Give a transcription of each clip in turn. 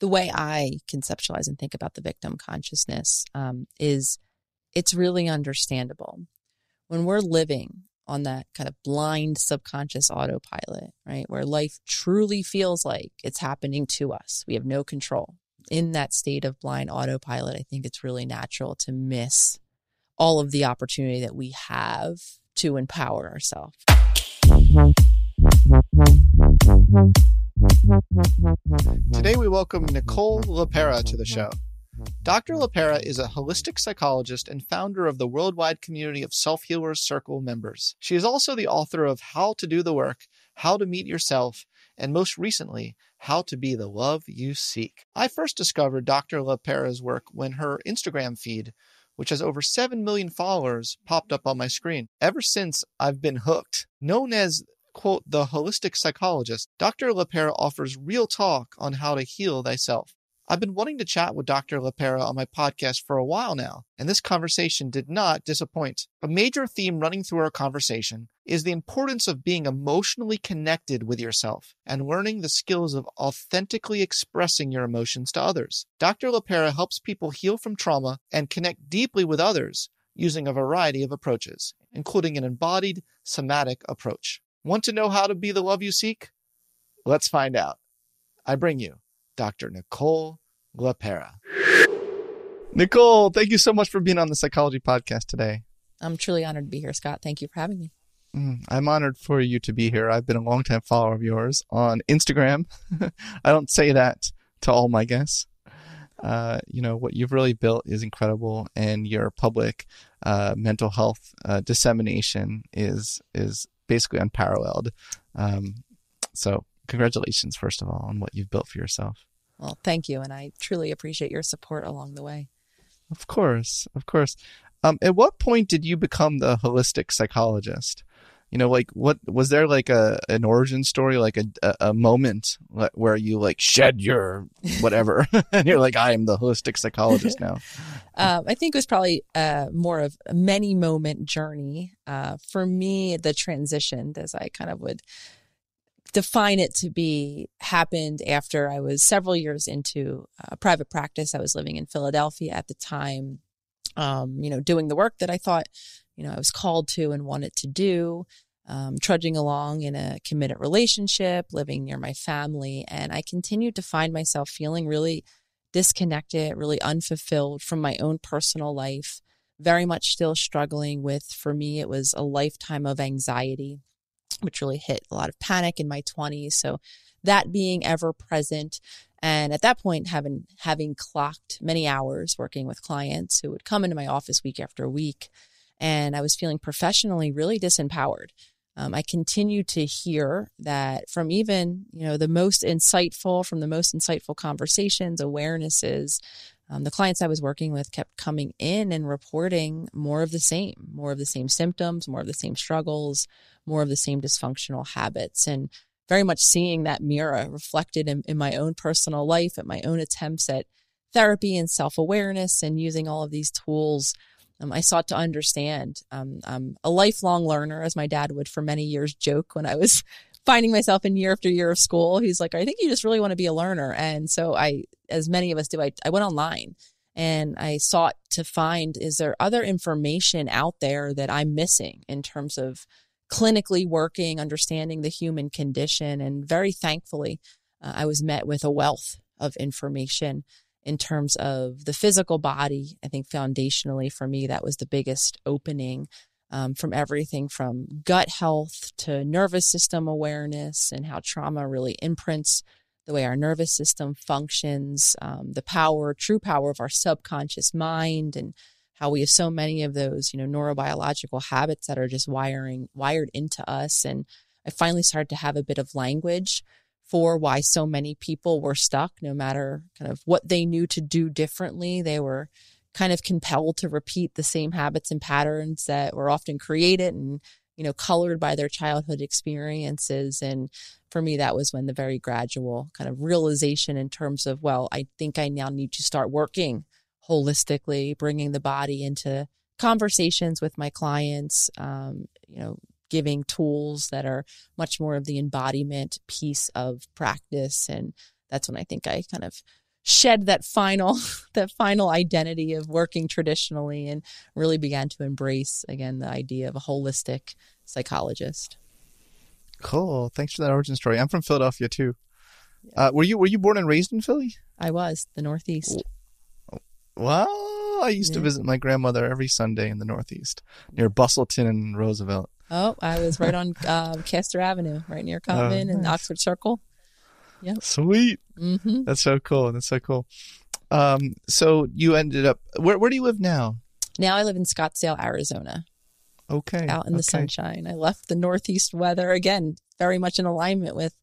the way I conceptualize and think about the victim consciousness, um, is it's really understandable. When we're living on that kind of blind subconscious autopilot, right, where life truly feels like it's happening to us, we have no control. In that state of blind autopilot, I think it's really natural to miss all of the opportunity that we have to empower ourselves. Today we welcome Nicole LePera to the show. Dr. LePera is a holistic psychologist and founder of the worldwide community of Self Healers Circle members. She is also the author of How to Do the Work, How to Meet Yourself, and most recently, How to Be the Love You Seek. I first discovered Dr. LePera's work when her Instagram feed, which has over 7 million followers, popped up on my screen. Ever since, I've been hooked. Known as quote, the holistic psychologist, Dr. LePera offers real talk on how to heal thyself. I've been wanting to chat with Dr. LePera on my podcast for a while now, and this conversation did not disappoint. A major theme running through our conversation is the importance of being emotionally connected with yourself and learning the skills of authentically expressing your emotions to others. Dr. LePera helps people heal from trauma and connect deeply with others using a variety of approaches, including an embodied somatic approach. Want to know how to be the love you seek? Let's find out. I bring you Dr. Nicole LePera. Nicole, thank you so much for being on the Psychology Podcast today. I'm truly honored to be here, Scott. Thank you for having me. Mm, I'm honored for you to be here. I've been a longtime follower of yours on Instagram. I don't say that to all my guests. Uh, you know, what you've really built is incredible, and your public uh, mental health uh, dissemination is is basically unparalleled. Um, so, congratulations, first of all, on what you've built for yourself. Well, thank you. And I truly appreciate your support along the way. Of course. Of course. Um, at what point did you become the holistic psychologist? You know, like what was there like a an origin story, like a a, a moment where you like shed your whatever, and you're like, I am the holistic psychologist now. um, I think it was probably uh, more of a many moment journey. Uh, for me, the transition, as I kind of would define it to be, happened after I was several years into a private practice. I was living in Philadelphia at the time. Um, you know, doing the work that I thought you know, I was called to and wanted to do. Um, trudging along in a committed relationship, living near my family. And I continued to find myself feeling really disconnected, really unfulfilled from my own personal life, very much still struggling with, for me, it was a lifetime of anxiety, which really hit a lot of panic in my 20s. So that being ever present. And at that point, having having clocked many hours working with clients who would come into my office week after week, and I was feeling professionally really disempowered. Um, I continue to hear that from even you know the most insightful, from the most insightful conversations, awarenesses, um, the clients I was working with kept coming in and reporting more of the same, more of the same symptoms, more of the same struggles, more of the same dysfunctional habits, and very much seeing that mirror reflected in, in my own personal life, at my own attempts at therapy and self awareness, and using all of these tools. Um, I sought to understand. Um, I'm a lifelong learner, as my dad would for many years joke when I was finding myself in year after year of school. He's like, I think you just really want to be a learner. And so I, as many of us do, I, I went online and I sought to find, is there other information out there that I'm missing in terms of clinically working, understanding the human condition? And very thankfully, uh, I was met with a wealth of information in terms of the physical body. I think foundationally for me, that was the biggest opening um, from everything from gut health to nervous system awareness and how trauma really imprints the way our nervous system functions, um, the power, true power of our subconscious mind, and how we have so many of those, you know, neurobiological habits that are just wiring wired into us. And I finally started to have a bit of language for why so many people were stuck, no matter kind of what they knew to do differently. They were kind of compelled to repeat the same habits and patterns that were often created and you know colored by their childhood experiences and for me that was when the very gradual kind of realization in terms of well i think i now need to start working holistically bringing the body into conversations with my clients um, you know giving tools that are much more of the embodiment piece of practice and that's when i think i kind of shed that final that final identity of working traditionally and really began to embrace again the idea of a holistic psychologist. Cool. Thanks for that origin story. I'm from philadelphia too. Uh, were you were you born and raised in philly? I was the northeast. Well i used yeah. to visit my grandmother every sunday in the northeast near bustleton and roosevelt oh i was right on uh, castor avenue right near Cottman oh, and oxford circle yeah. Sweet. Mm-hmm. That's so cool. That's so cool. Um, so you ended up where? Where do you live now? Now I live in Scottsdale, Arizona. Okay. Out in the okay. sunshine. I left the northeast weather again, very much in alignment with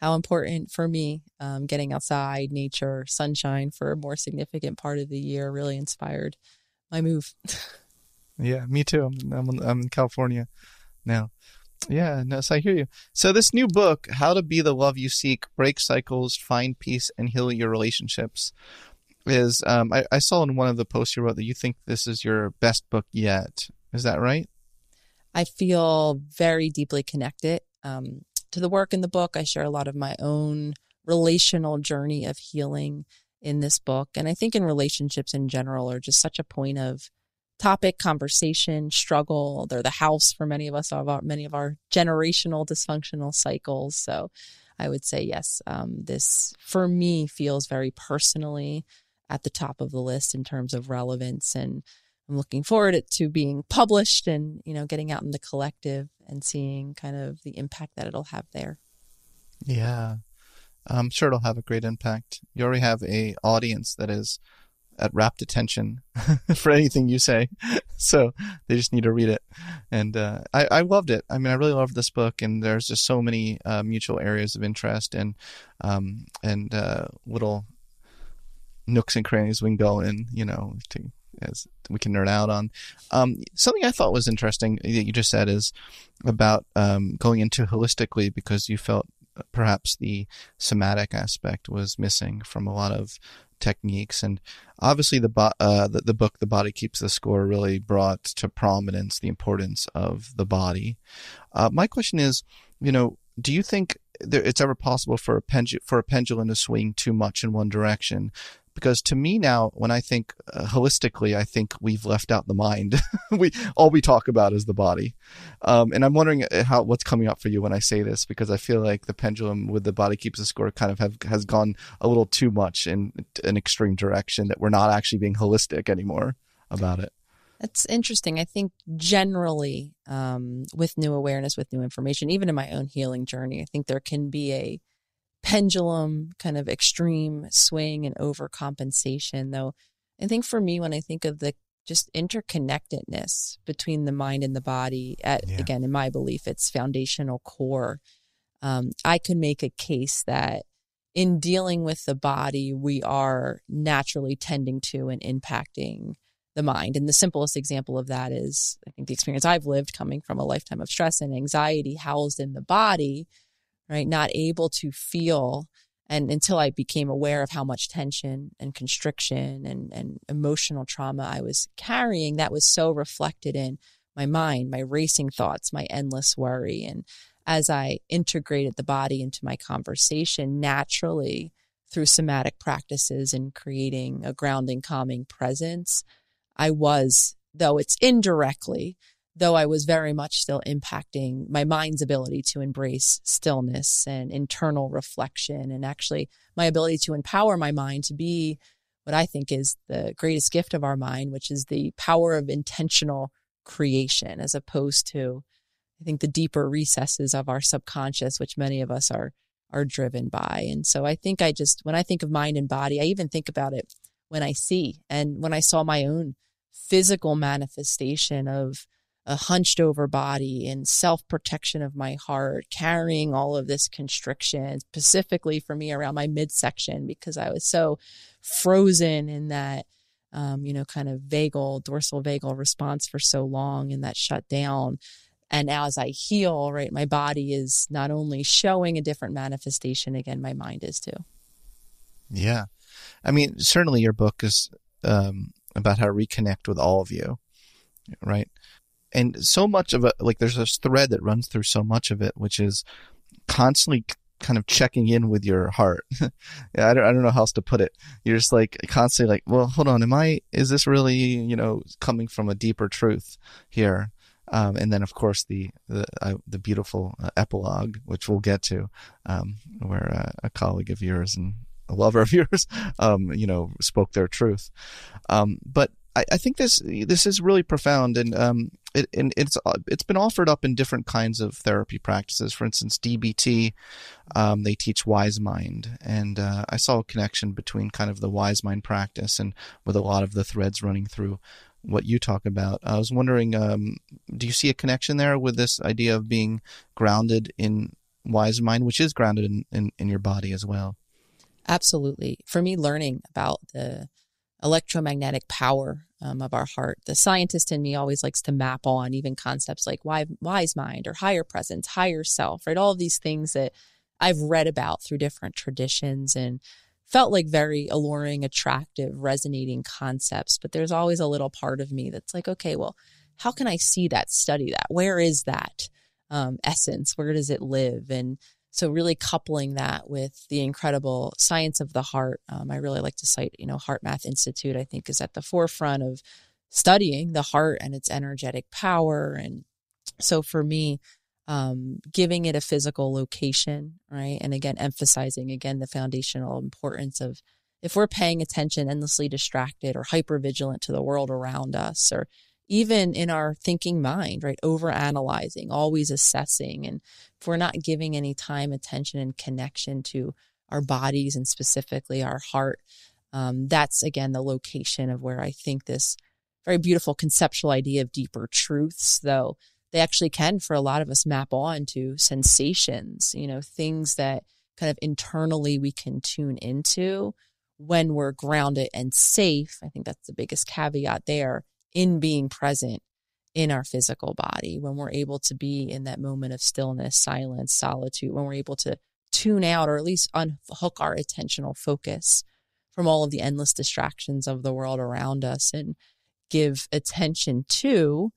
how important for me um, getting outside, nature, sunshine for a more significant part of the year really inspired my move. yeah, me too. I'm, I'm, I'm in California now. Yeah, no, so I hear you. So this new book, How to Be the Love You Seek, Break Cycles, Find Peace, and Heal Your Relationships, is um, I, I saw in one of the posts you wrote that you think this is your best book yet. Is that right? I feel very deeply connected um, to the work in the book. I share a lot of my own relational journey of healing in this book. And I think in relationships in general are just such a point of topic, conversation, struggle. They're the house for many of us, of our, many of our generational dysfunctional cycles. So I would say, yes, um, this for me feels very personally at the top of the list in terms of relevance. And I'm looking forward to being published and, you know, getting out in the collective and seeing kind of the impact that it'll have there. Yeah. I'm sure it'll have a great impact. You already have a audience that is at rapt attention for anything you say. So they just need to read it. And uh, I, I loved it. I mean, I really loved this book, and there's just so many uh, mutual areas of interest and um, and uh, little nooks and crannies we can go in, you know, to, as we can nerd out on. Um, something I thought was interesting that you just said is about um, going into holistically because you felt perhaps the somatic aspect was missing from a lot of techniques. And obviously the, bo- uh, the, the book the body keeps the score really brought to prominence the importance of the body. Uh, my question is you know do you think there, it's ever possible for a pendu- for a pendulum to swing too much in one direction because to me now when i think uh, holistically i think we've left out the mind. We all we talk about is the body. Um, and i'm wondering uh, how what's coming up for you when i say this because i feel like the pendulum with the body keeps the score kind of have has gone a little too much in an extreme direction that we're not actually being holistic anymore about it. That's interesting. I think generally, um, with new awareness, with new information, even in my own healing journey, I think there can be a pendulum kind of extreme swing and overcompensation though i think for me when i think of the just interconnectedness between the mind and the body at yeah. again in my belief it's foundational core um, i could make a case that in dealing with the body we are naturally tending to and impacting the mind and the simplest example of that is i think the experience i've lived coming from a lifetime of stress and anxiety housed in the body right not able to feel and until I became aware of how much tension and constriction and, and emotional trauma I was carrying, that was so reflected in my mind, my racing thoughts, my endless worry. And as I integrated the body into my conversation naturally through somatic practices and creating a grounding, calming presence, I was, though it's indirectly, though I was very much still impacting my mind's ability to embrace stillness and internal reflection, and actually my ability to empower my mind to be what I think is the greatest gift of our mind, which is the power of intentional creation, as opposed to, I think, the deeper recesses of our subconscious, which many of us are are driven by. And so I think I just, when I think of mind and body, I even think about it when I see and when I saw my own physical manifestation of a hunched over body and self protection of my heart, carrying all of this constriction, specifically for me around my midsection, because I was so frozen in that, um, you know, kind of vagal, dorsal vagal response for so long and that shut down. And as I heal, right, my body is not only showing a different manifestation, again, my mind is too. Yeah. I mean, certainly your book is um, about how to reconnect with all of you, right? And so much of it, like there's this thread that runs through so much of it, which is constantly kind of checking in with your heart. I don't, I don't know how else to put it. You're just like constantly like, well, hold on. Am I, is this really, you know, coming from a deeper truth here? Um, and then of course the, the, uh, the beautiful uh, epilogue, which we'll get to, um, where uh, a colleague of yours and a lover of yours, um, you know, spoke their truth. Um, but I, I, think this, this is really profound. And, um, it, and it's uh, it's been offered up in different kinds of therapy practices. For instance, DBT, um, they teach Wise Mind, and uh, I saw a connection between kind of the Wise Mind practice and with a lot of the threads running through what you talk about. I was wondering, um, do you see a connection there with this idea of being grounded in Wise Mind, which is grounded in, in, in your body as well? Absolutely. For me, learning about the electromagnetic power um, of our heart. The scientist in me always likes to map on even concepts like wise mind or higher presence, higher self, right? All of these things that I've read about through different traditions and felt like very alluring, attractive, resonating concepts. But there's always a little part of me that's like, okay, well, how can I see that, study that? Where is that um, essence? Where does it live? And so really coupling that with the incredible science of the heart um, i really like to cite you know HeartMath Institute i think is at the forefront of studying the heart and its energetic power. And so for me um, giving it a physical location right? And again emphasizing again the foundational importance of if we're paying attention endlessly distracted or hyper vigilant to the world around us or even in our thinking mind, right? Over analyzing, always assessing. And if we're not giving any time, attention, and connection to our bodies and specifically our heart, um, that's again the location of where I think this very beautiful conceptual idea of deeper truths, though they actually can for a lot of us map on to sensations, you know, things that kind of internally we can tune into when we're grounded and safe. I think that's the biggest caveat there in being present in our physical body, when we're able to be in that moment of stillness, silence, solitude, when we're able to tune out or at least unhook our attentional focus from all of the endless distractions of the world around us and give attention to,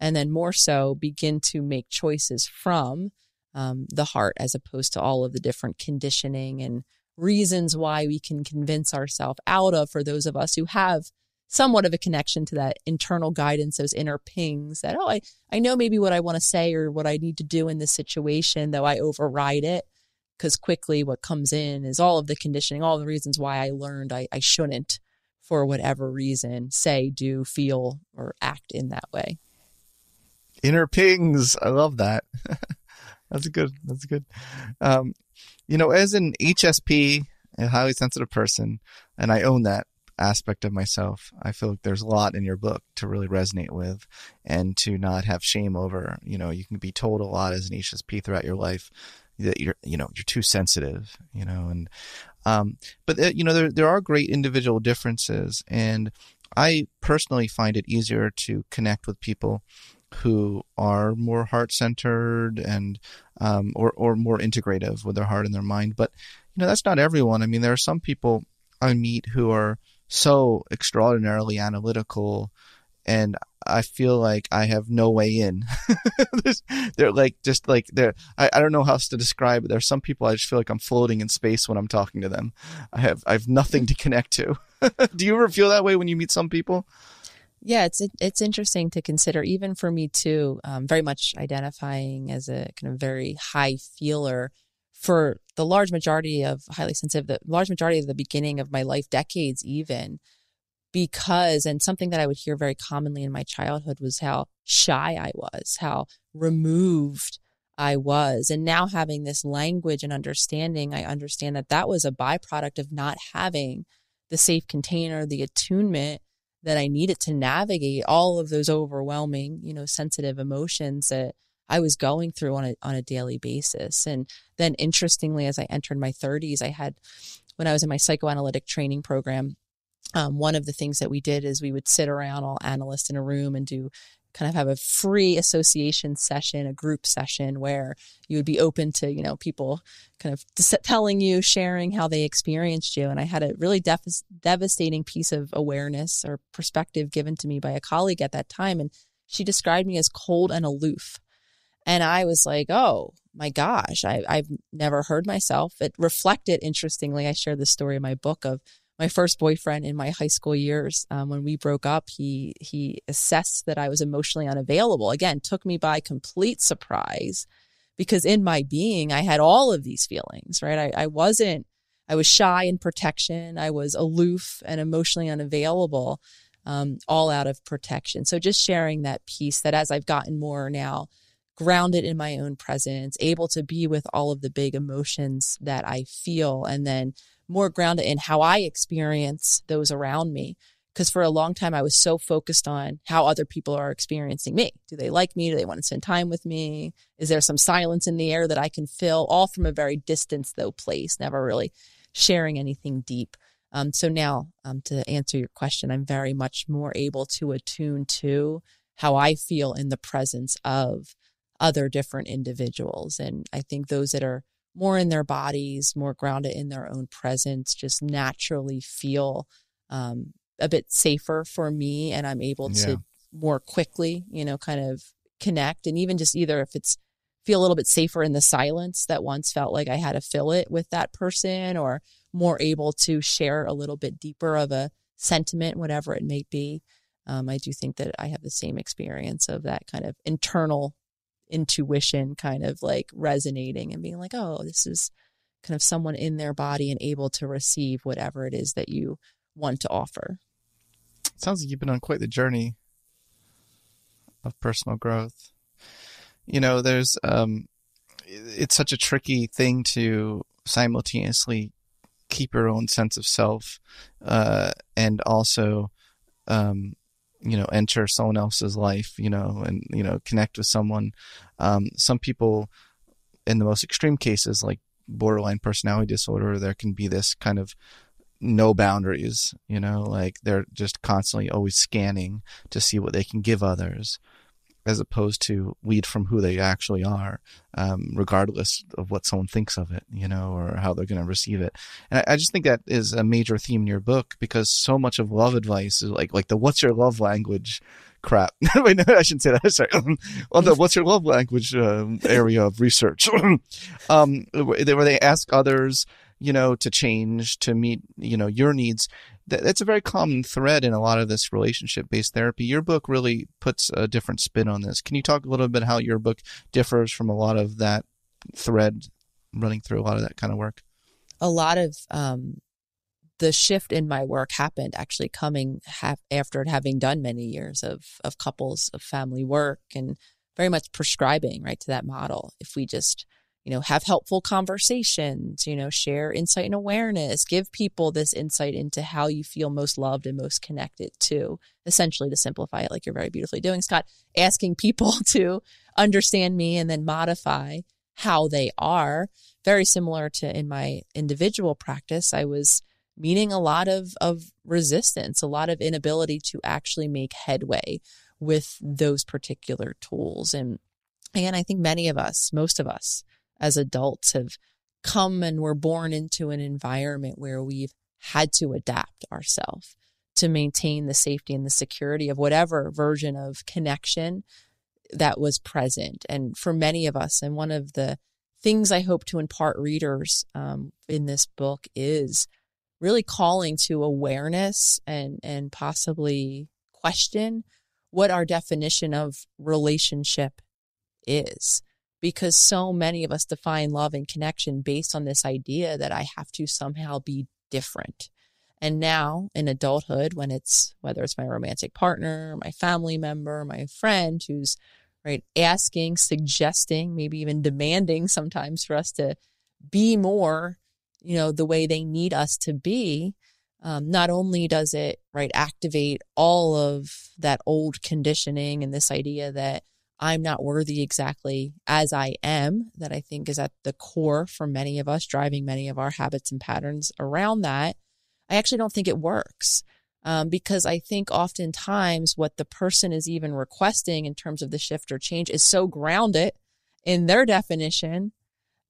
and then more so begin to make choices from um, the heart as opposed to all of the different conditioning and reasons why we can convince ourselves out of for those of us who have somewhat of a connection to that internal guidance, those inner pings that, oh, I, I know maybe what I want to say or what I need to do in this situation, though I override it. Because quickly what comes in is all of the conditioning, all the reasons why I learned I, I shouldn't, for whatever reason, say, do, feel, or act in that way. Inner pings. I love that. That's good. That's good. Um, you know, as an HSP, a highly sensitive person, and I own that aspect of myself. I feel like there's a lot in your book to really resonate with and to not have shame over. You know, you can be told a lot as an HSP throughout your life that you're, you know, you're too sensitive, you know, and, um, but, uh, you know, there, there are great individual differences. And I personally find it easier to connect with people who are more heart centered and, um, or, or more integrative with their heart and their mind. But, you know, that's not everyone. I mean, there are some people I meet who are, so extraordinarily analytical and I feel like I have no way in. they're like just like they're I, I don't know how else to describe it. There are some people I just feel like I'm floating in space when I'm talking to them. I have I have nothing to connect to. Do you ever feel that way when you meet some people? Yeah, it's it's interesting to consider, even for me too. Um, very much identifying as a kind of very high feeler for the large majority of highly sensitive, the large majority of the beginning of my life, decades even, because, and something that I would hear very commonly in my childhood was how shy I was, how removed I was. And now having this language and understanding, I understand that that was a byproduct of not having the safe container, the attunement that I needed to navigate all of those overwhelming, you know, sensitive emotions that I was going through on a on a daily basis. And then interestingly, as I entered my 30s, I had when I was in my psychoanalytic training program, um, one of the things that we did is we would sit around all analysts in a room and do kind of have a free association session, a group session where you would be open to, you know, people kind of telling you, sharing how they experienced you. And I had a really def- devastating piece of awareness or perspective given to me by a colleague at that time. And she described me as cold and aloof. And I was like, oh my gosh, I, I've never heard myself. It reflected, interestingly, I share this story in my book of my first boyfriend in my high school years. Um, when we broke up, he he assessed that I was emotionally unavailable. Again, took me by complete surprise because in my being, I had all of these feelings, right? I, I wasn't, I was shy in protection. I was aloof and emotionally unavailable, um, all out of protection. So just sharing that piece that as I've gotten more now grounded in my own presence, able to be with all of the big emotions that I feel, and then more grounded in how I experience those around me. Because for a long time, I was so focused on how other people are experiencing me. Do they like me? Do they want to spend time with me? Is there some silence in the air that I can fill? All from a very distance, though, place, never really sharing anything deep. Um, so now, um, to answer your question, I'm very much more able to attune to how I feel in the presence of other different individuals. And I think those that are more in their bodies, more grounded in their own presence, just naturally feel um, a bit safer for me. And I'm able yeah. to more quickly, you know, kind of connect. And even just either if it's feel a little bit safer in the silence that once felt like I had to fill it with that person or more able to share a little bit deeper of a sentiment, whatever it may be. Um, I do think that I have the same experience of that kind of internal intuition kind of like resonating and being like, oh, this is kind of someone in their body and able to receive whatever it is that you want to offer. sounds like you've been on quite the journey of personal growth. You know, there's um it's such a tricky thing to simultaneously keep your own sense of self uh and also um you know enter someone else's life you know and you know connect with someone. Um, some people in the most extreme cases like borderline personality disorder there can be this kind of no boundaries you know like they're just constantly always scanning to see what they can give others as opposed to lead from who they actually are, um, regardless of what someone thinks of it, you know, or how they're going to receive it. And I, I, just think that is a major theme in your book because so much of love advice is like like the "What's your love language?" crap. Wait, no, I shouldn't say that. Sorry. well, the "What's your love language?" Uh, area of research, um, where they ask others, you know, to change to meet, you know, your needs that's a very common thread in a lot of this relationship based therapy. Your book really puts a different spin on this. Can you talk a little bit how your book differs from a lot of that thread running through a lot of that kind of work? A lot of um, the shift in my work happened actually coming half after having done many years of of couples of family work and very much prescribing right to that model. If we just you know, have helpful conversations, you know, share insight and awareness, give people this insight into how you feel most loved and most connected to, essentially to simplify it, like you're very beautifully doing, Scott, asking people to understand me and then modify how they are. Very similar to in my individual practice, I was meeting a lot of, of resistance, a lot of inability to actually make headway with those particular tools. And again, I think many of us, most of us, as adults have come and were born into an environment where we've had to adapt ourselves to maintain the safety and the security of whatever version of connection that was present. And for many of us, and one of the things I hope to impart readers um, in this book is really calling to awareness and and possibly question what our definition of relationship is because so many of us define love and connection based on this idea that I have to somehow be different. And now in adulthood, when it's whether it's my romantic partner, my family member, my friend who's right asking, suggesting, maybe even demanding sometimes for us to be more, you know, the way they need us to be. Um, not only does it right activate all of that old conditioning and this idea that I'm not worthy exactly as I am, that I think is at the core for many of us, driving many of our habits and patterns around that. I actually don't think it works um, because I think oftentimes what the person is even requesting in terms of the shift or change is so grounded in their definition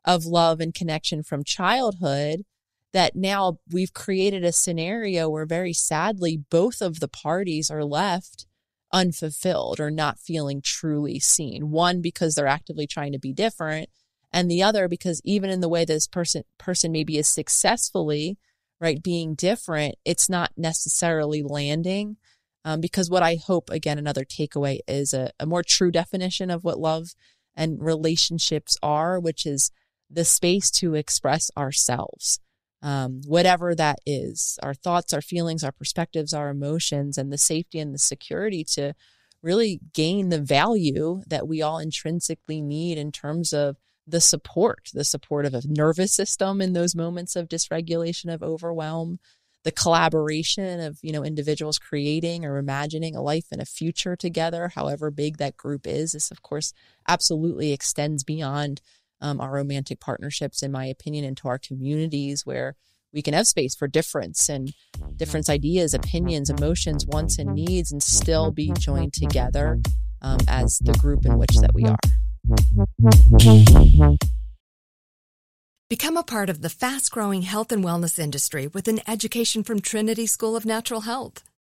of love and connection from childhood that now we've created a scenario where very sadly both of the parties are left unfulfilled or not feeling truly seen. One, because they're actively trying to be different. And the other, because even in the way this person, person maybe is successfully, right, being different, it's not necessarily landing. Um, because what I hope, again, another takeaway is a, a more true definition of what love and relationships are, which is the space to express ourselves um, whatever that is our thoughts, our feelings, our perspectives, our emotions, and the safety and the security to really gain the value that we all intrinsically need in terms of the support, the support of a nervous system in those moments of dysregulation, of overwhelm, the collaboration of you know individuals creating or imagining a life and a future together however big that group is. This of course absolutely extends beyond um, our romantic partnerships, in my opinion, into our communities where we can have space for difference and difference ideas, opinions, emotions, wants, and needs, and still be joined together um, as the group in which that we are. Become a part of the fast growing health and wellness industry with an education from Trinity School of Natural Health.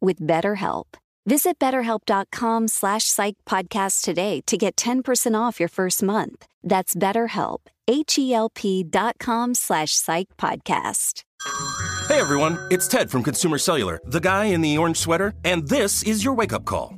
with BetterHelp. Visit betterhelp.com slash psych podcast today to get 10% off your first month. That's betterhelp, H-E-L-P dot com slash psych podcast. Hey everyone, it's Ted from Consumer Cellular, the guy in the orange sweater, and this is your wake up call.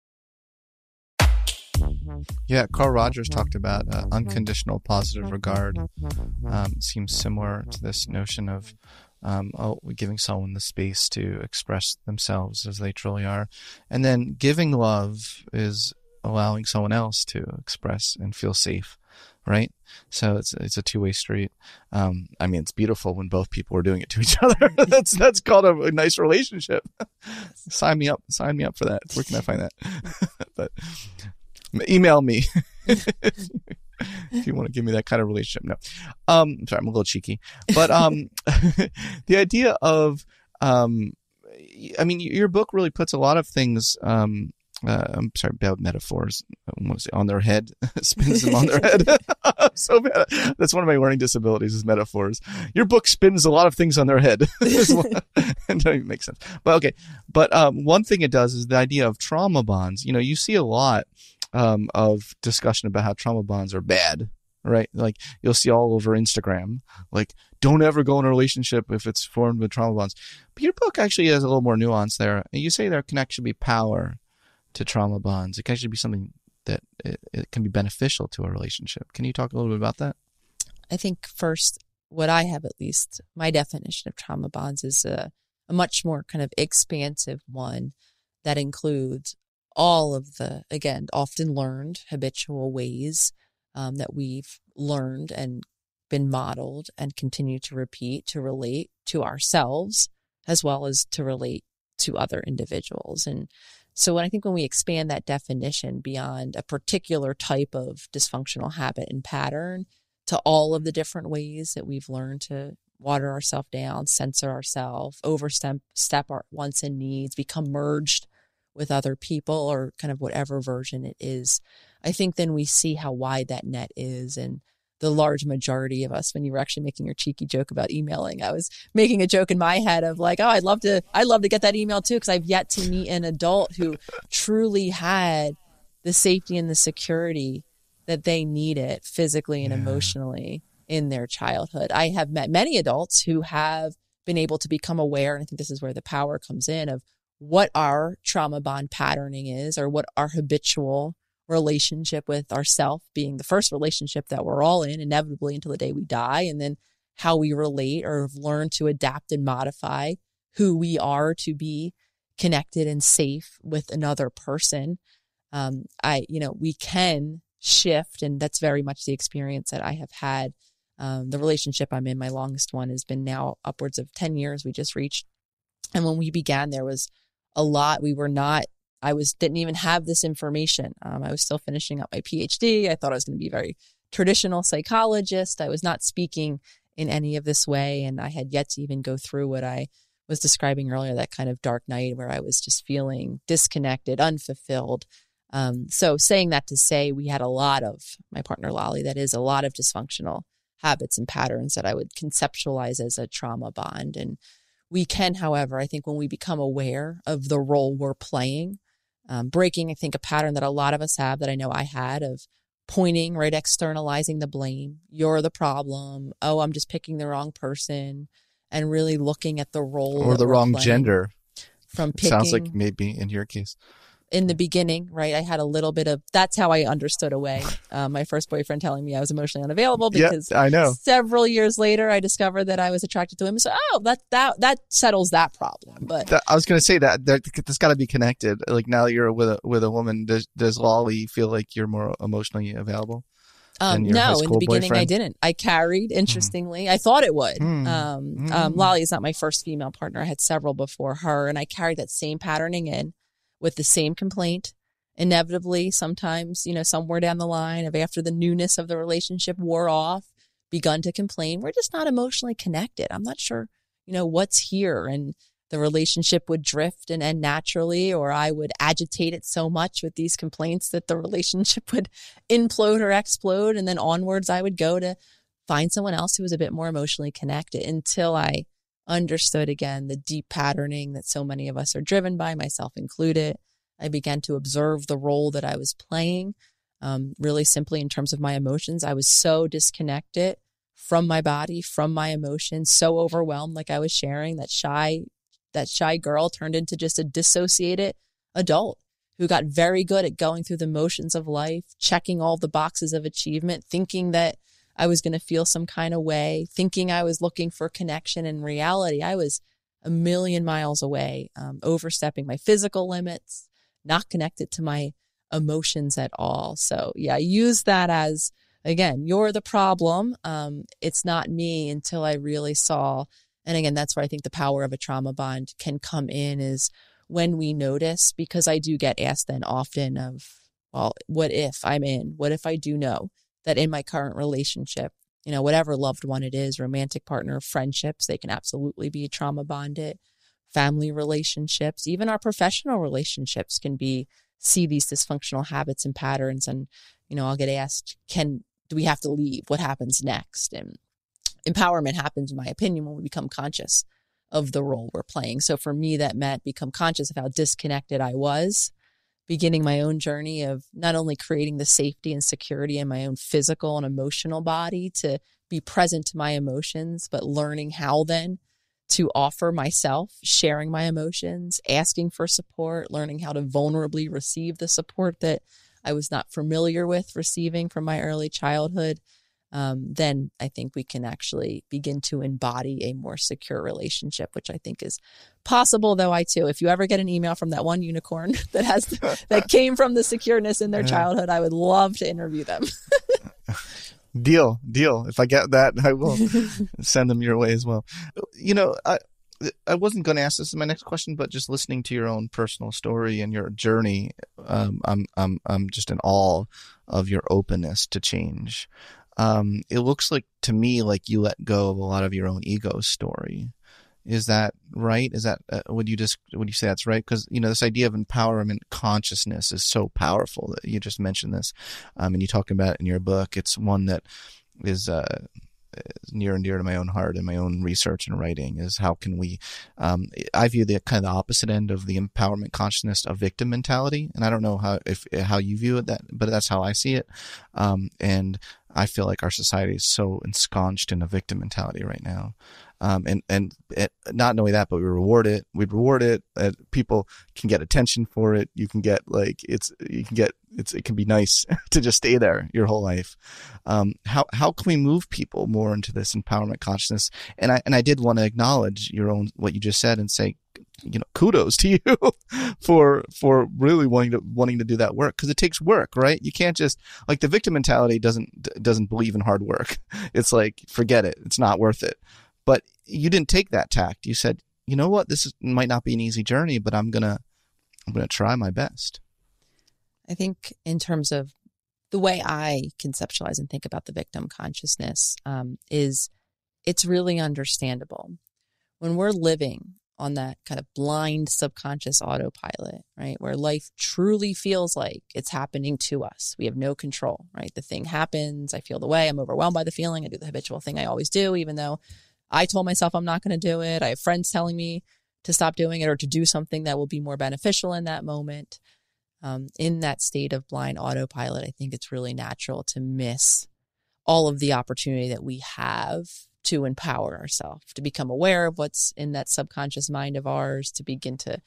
Yeah, Carl Rogers talked about uh, unconditional positive regard. Um, seems similar to this notion of um, oh, giving someone the space to express themselves as they truly are. And then giving love is allowing someone else to express and feel safe, right? So it's it's a two way street. Um, I mean, it's beautiful when both people are doing it to each other. that's that's called a, a nice relationship. sign me up. Sign me up for that. Where can I find that? but email me if you want to give me that kind of relationship. No, um, sorry, I'm a little cheeky, but um, the idea of um, I mean, your book really puts a lot of things. Um, uh, I'm sorry, bad metaphors. on their head, spins them on their head. so bad. That's one of my learning disabilities is metaphors. Your book spins a lot of things on their head. it makes sense. But okay. But um, one thing it does is the idea of trauma bonds. You know, you see a lot um, of discussion about how trauma bonds are bad, right? Like you'll see all over Instagram, like don't ever go in a relationship if it's formed with trauma bonds. But your book actually has a little more nuance there. And you say there can actually be power to trauma bonds. It can actually be something that it, it can be beneficial to a relationship. Can you talk a little bit about that? I think first, what I have at least, my definition of trauma bonds is a, a much more kind of expansive one that includes all of the, again, often learned habitual ways um, that we've learned and been modeled and continue to repeat to relate to ourselves as well as to relate to other individuals. And so when I think when we expand that definition beyond a particular type of dysfunctional habit and pattern to all of the different ways that we've learned to water ourselves down, censor ourselves, overstep step our wants and needs, become merged with other people or kind of whatever version it is, I think then we see how wide that net is and the large majority of us when you were actually making your cheeky joke about emailing i was making a joke in my head of like oh i'd love to i'd love to get that email too because i've yet to meet an adult who truly had the safety and the security that they needed physically and yeah. emotionally in their childhood i have met many adults who have been able to become aware and i think this is where the power comes in of what our trauma bond patterning is or what our habitual relationship with ourself being the first relationship that we're all in inevitably until the day we die and then how we relate or learned to adapt and modify who we are to be connected and safe with another person. Um, i you know we can shift and that's very much the experience that i have had. Um, the relationship i'm in my longest one has been now upwards of 10 years. We just reached and when we began there was a lot. We were not, I was, didn't even have this information. Um, I was still finishing up my PhD. I thought I was going to be a very traditional psychologist. I was not speaking in any of this way. And I had yet to even go through what I was describing earlier that kind of dark night where I was just feeling disconnected, unfulfilled. Um, so, saying that to say, we had a lot of, my partner Lolly, that is a lot of dysfunctional habits and patterns that I would conceptualize as a trauma bond. And we can, however, I think when we become aware of the role we're playing, um, breaking, I think, a pattern that a lot of us have that I know I had of pointing, right, externalizing the blame. You're the problem. Oh, I'm just picking the wrong person. And really looking at the role or the wrong gender. From picking, sounds like maybe in your case in the beginning, right? I had a little bit of that's how I understood away uh, my first boyfriend telling me I was emotionally unavailable because yeah, I know several years later I discovered that I was attracted to him. So oh, that that that settles that problem. But that, I was going to say that, that that's got to be connected. Like now that you're with a with a woman, does does Lolly feel like you're more emotionally available? Um, no, in the beginning boyfriend? I didn't. I carried, mm-hmm. interestingly. Mm. I thought it would. Mm. Um, mm. um, Lolly is not my first female partner. I had several before her, and I carried that same patterning in with the same complaint inevitably sometimes, you know, somewhere down the line of after the newness of the relationship wore off, begun to complain, we're just not emotionally connected. I'm not sure, you know, what's here. And the relationship would drift and end naturally, or I would agitate it so much with these complaints that the relationship would implode or explode. And then onwards, I would go to find someone else who was a bit more emotionally connected until I understood again the deep patterning that so many of us are driven by, myself included. I began to observe the role that I was playing. Um, really simply, in terms of my emotions, I was so disconnected from my body, from my emotions, so overwhelmed, like I was sharing that shy that shy girl turned into just a dissociated adult who got very good at going through the motions of life, checking all the boxes of achievement, thinking that I was going to feel some kind of way, thinking I was looking for connection. In reality, I was a million miles away, um, overstepping my physical limits, not connected to my emotions at all. So, yeah, use that as again, you're the problem. Um, it's not me until I really saw and again, that's where I think the power of a trauma bond can come in is when we notice, because I do get asked then often of, well, what if I'm in? What if I do know that in my current relationship, you know, whatever loved one it is, romantic partner, friendships, they can absolutely be trauma bonded, family relationships, even our professional relationships can be see these dysfunctional habits and patterns. And, you know, I'll get asked, can, do we have to leave? What happens next? And empowerment happens, in my opinion, when we become conscious of the role we're playing. So for me, that meant become conscious of how disconnected I was, beginning my own journey of not only creating the safety and security in my own physical and emotional body to be present to my emotions, but learning how then to offer myself, sharing my emotions, asking for support, learning how to vulnerably receive the support that I was not familiar with receiving from my early childhood um, then I think we can actually begin to embody a more secure relationship, which I think is possible. Though I too, if you ever get an email from that one unicorn that has that came from the secureness in their childhood, I would love to interview them. deal, deal. If I get that, I will send them your way as well. You know, I. I wasn't going to ask this in my next question, but just listening to your own personal story and your journey, um, I'm I'm I'm just in awe of your openness to change um, it looks like to me like you let go of a lot of your own ego story. Is that right? Is that uh, would you just would you say that's right? Because you know this idea of empowerment consciousness is so powerful that you just mentioned this, um, and you talk about it in your book. It's one that is uh, near and dear to my own heart and my own research and writing is how can we um, i view the kind of the opposite end of the empowerment consciousness of victim mentality. And i don't know how if how you view it that but that's how i see it. Um, and i feel like our society is so ensconced in a victim mentality right now um, and, and, and not only that, but we reward it. We reward it. Uh, people can get attention for it. You can get like it's you can get it's it can be nice to just stay there your whole life. Um, how how can we move people more into this empowerment consciousness? And I and I did want to acknowledge your own what you just said and say you know kudos to you for for really wanting to wanting to do that work because it takes work right you can't just like the victim mentality doesn't doesn't believe in hard work it's like forget it it's not worth it but you didn't take that tact. You said, you know what, this is, might not be an easy journey, but I'm gonna I'm gonna try my best. I think in terms of the way I conceptualize and think about the victim consciousness um, is it's really understandable when we're living on that kind of blind subconscious autopilot, right? Where life truly feels like it's happening to us. We have no control, right? The thing happens. I feel the way. I'm overwhelmed by the feeling. I do the habitual thing I always do, even though I told myself I'm not going to do it. I have friends telling me to stop doing it or to do something that will be more beneficial in that moment. Um, in that state of blind autopilot, I think it's really natural to miss all of the opportunity that we have to empower ourselves, to become aware of what's in that subconscious mind of ours, to begin to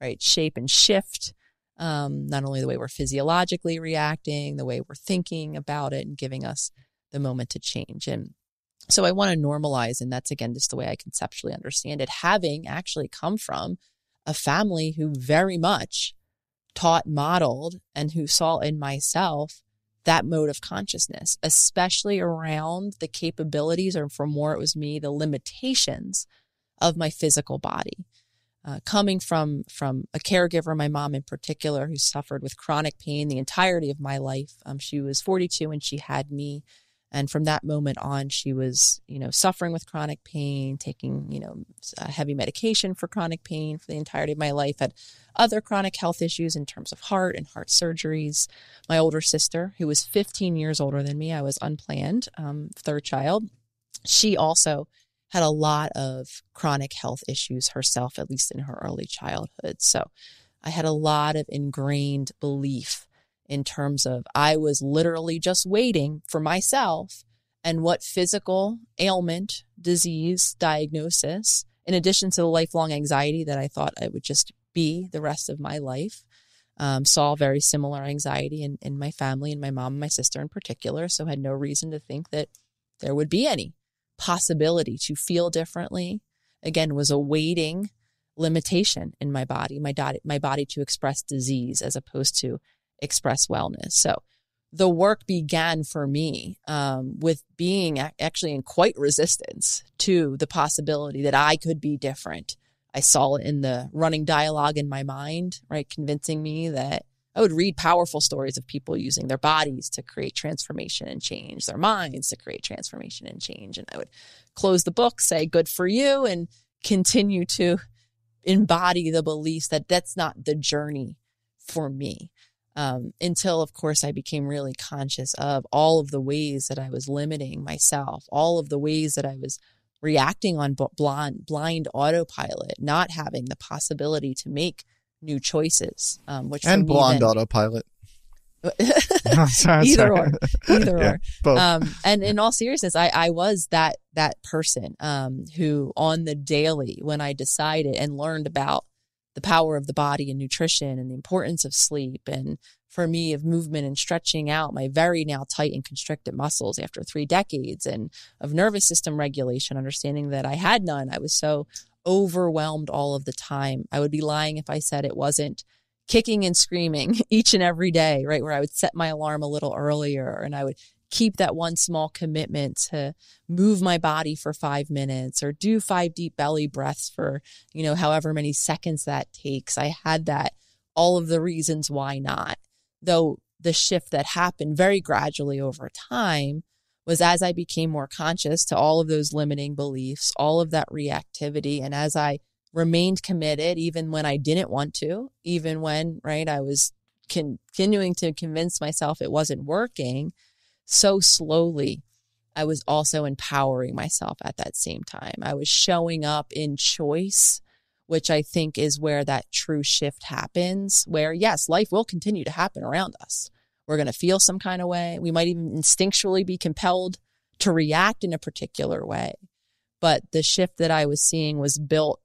right shape and shift um, not only the way we're physiologically reacting, the way we're thinking about it, and giving us the moment to change. And so I want to normalize, and that's again just the way I conceptually understand it, having actually come from a family who very much taught, modeled, and who saw in myself that mode of consciousness, especially around the capabilities, or for more, it was me, the limitations of my physical body. uh, coming from from a caregiver, my mom in particular, who suffered with chronic pain the entirety of my life. Um, she was 42 when she had me, and from that moment on, she was you know suffering with chronic pain, taking you know heavy medication for chronic pain for the entirety of my life. Had other chronic health issues in terms of heart and heart surgeries. My older sister, who was 15 years older than me, I was unplanned, um, third child. She also had a lot of chronic health issues herself, at least in her early childhood. So I had a lot of ingrained belief in terms of I was literally just waiting for myself and what physical ailment, disease, diagnosis, in addition to the lifelong anxiety that I thought I would just be the rest of my life. Um, saw very similar anxiety in, in my family and my mom and my sister in particular. So had no reason to think that there would be any possibility to feel differently again was a waiting limitation in my body my body my body to express disease as opposed to express wellness so the work began for me um, with being actually in quite resistance to the possibility that i could be different i saw it in the running dialogue in my mind right convincing me that I would read powerful stories of people using their bodies to create transformation and change, their minds to create transformation and change. And I would close the book, say, good for you, and continue to embody the beliefs that that's not the journey for me. Um, until, of course, I became really conscious of all of the ways that I was limiting myself, all of the ways that I was reacting on blind, blind autopilot, not having the possibility to make new choices, um, which and blonde then, autopilot. either or, either yeah, or. Um, and in all seriousness, I, I was that that person um, who, on the daily, when I decided and learned about the power of the body and nutrition and the importance of sleep, and for me of movement and stretching out my very now tight and constricted muscles after three decades, and of nervous system regulation, understanding that I had none. I was so overwhelmed all of the time. I would be lying if I said it wasn't kicking and screaming each and every day, right? Where I would set my alarm a little earlier and I would keep that one small commitment to move my body for five minutes or do five deep belly breaths for, you know, however many seconds that takes. I had that, all of the reasons why not. Though the shift that happened very gradually over time was as I became more conscious to all of those limiting beliefs, all of that reactivity, and as I remained committed, even when I didn't want to, even when, right, I was continuing to convince myself it wasn't working, so slowly, I was also empowering myself at that same time. I was showing up in choice, which I think is where that true shift happens, where yes, life will continue to happen around us. We're going to feel some kind of way. We might even instinctually be compelled to react in a particular way. But the shift that I was seeing was built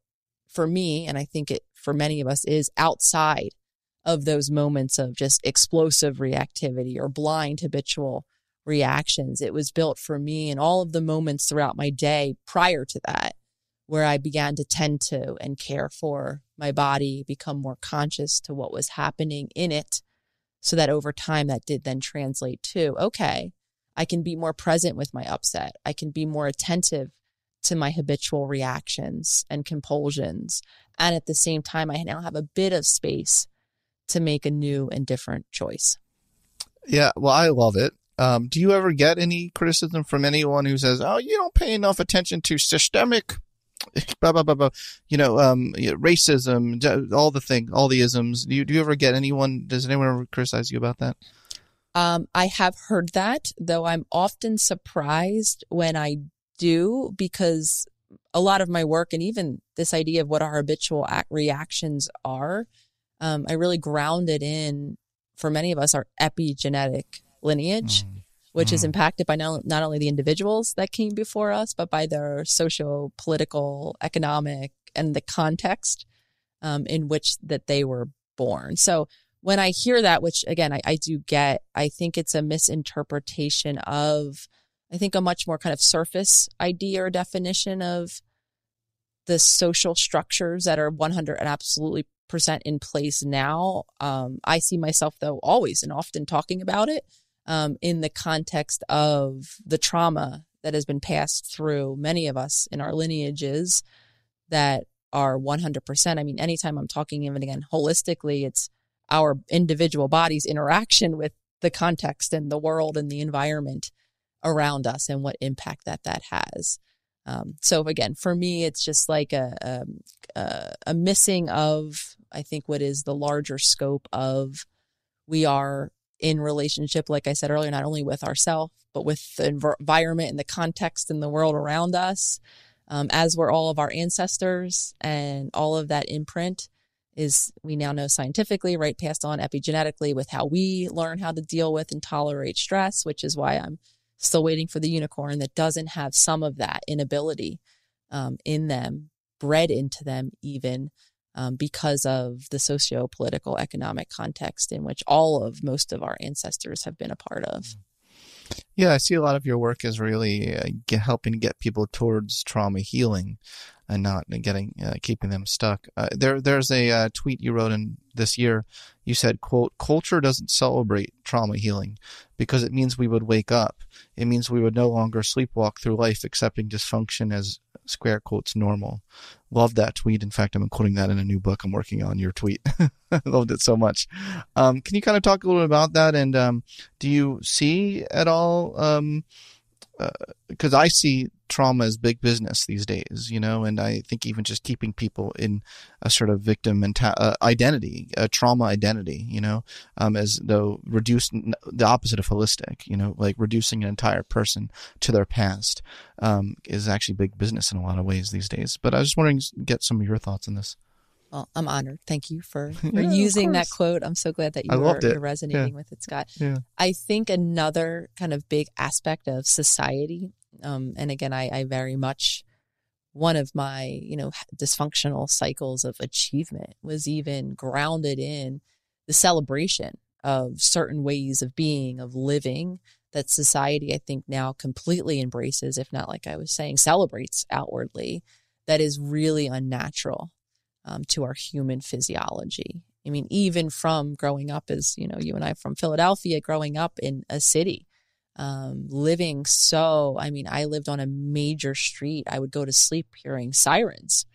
for me, and I think it for many of us is outside of those moments of just explosive reactivity or blind habitual reactions. It was built for me in all of the moments throughout my day prior to that, where I began to tend to and care for my body, become more conscious to what was happening in it, so that over time that did then translate to, okay, I can be more present with my upset. I can be more attentive to my habitual reactions and compulsions. And at the same time, I now have a bit of space to make a new and different choice. Yeah, well, I love it. Um, do you ever get any criticism from anyone who says, "Oh, you don't pay enough attention to systemic blah blah blah blah. You know, um, racism, all the thing, all the isms. Do you do you ever get anyone? Does anyone ever criticize you about that? Um, I have heard that, though I'm often surprised when I do because a lot of my work and even this idea of what our habitual reactions are, um, I really grounded in for many of us our epigenetic lineage. Mm which mm. is impacted by not, not only the individuals that came before us, but by their socio political, economic, and the context um, in which that they were born. So when I hear that, which again I, I do get, I think it's a misinterpretation of, I think a much more kind of surface idea or definition of the social structures that are 100 and absolutely percent in place now. Um, I see myself though always and often talking about it um, in the context of the trauma that has been passed through many of us in our lineages that are 100%. I mean, anytime I'm talking even again holistically, it's our individual body's interaction with the context and the world and the environment around us and what impact that that has. Um, so again, for me, it's just like a, um, a, a missing of I think what is the larger scope of we are in relationship, like I said earlier, not only with ourselves but with the environment and the context and the world around us, um, as were all of our ancestors and all of that imprint is we now know scientifically, right, passed on epigenetically with how we learn how to deal with and tolerate stress, which is why I'm still waiting for the unicorn that doesn't have some of that inability um, in them, bred into them, even um, because of the socio political economic context in which all of most of our ancestors have been a part of. Yeah, I see a lot of your work is really uh, get, helping get people towards trauma healing and not getting uh, keeping them stuck. Uh, there, there's a uh, tweet you wrote in this year. You said, "quote Culture doesn't celebrate trauma healing because it means we would wake up. It means we would no longer sleepwalk through life accepting dysfunction as square quotes normal." Love that tweet. In fact, I'm including that in a new book I'm working on. Your tweet, I loved it so much. Um, can you kind of talk a little bit about that? And um, do you see at all? Um, because uh, I see trauma is big business these days, you know, and I think even just keeping people in a sort of victim menta- uh, identity, a trauma identity, you know, um, as though reduce the opposite of holistic, you know, like reducing an entire person to their past um, is actually big business in a lot of ways these days. But I was just wondering, get some of your thoughts on this. Well, I'm honored. Thank you for, for yeah, using that quote. I'm so glad that you were you're resonating yeah. with it, Scott. Yeah. I think another kind of big aspect of society, um, and again, I, I very much one of my you know dysfunctional cycles of achievement was even grounded in the celebration of certain ways of being, of living that society, I think, now completely embraces, if not like I was saying, celebrates outwardly, that is really unnatural um, to our human physiology. I mean, even from growing up as, you know, you and I from Philadelphia, growing up in a city, um, living so, I mean, I lived on a major street. I would go to sleep hearing sirens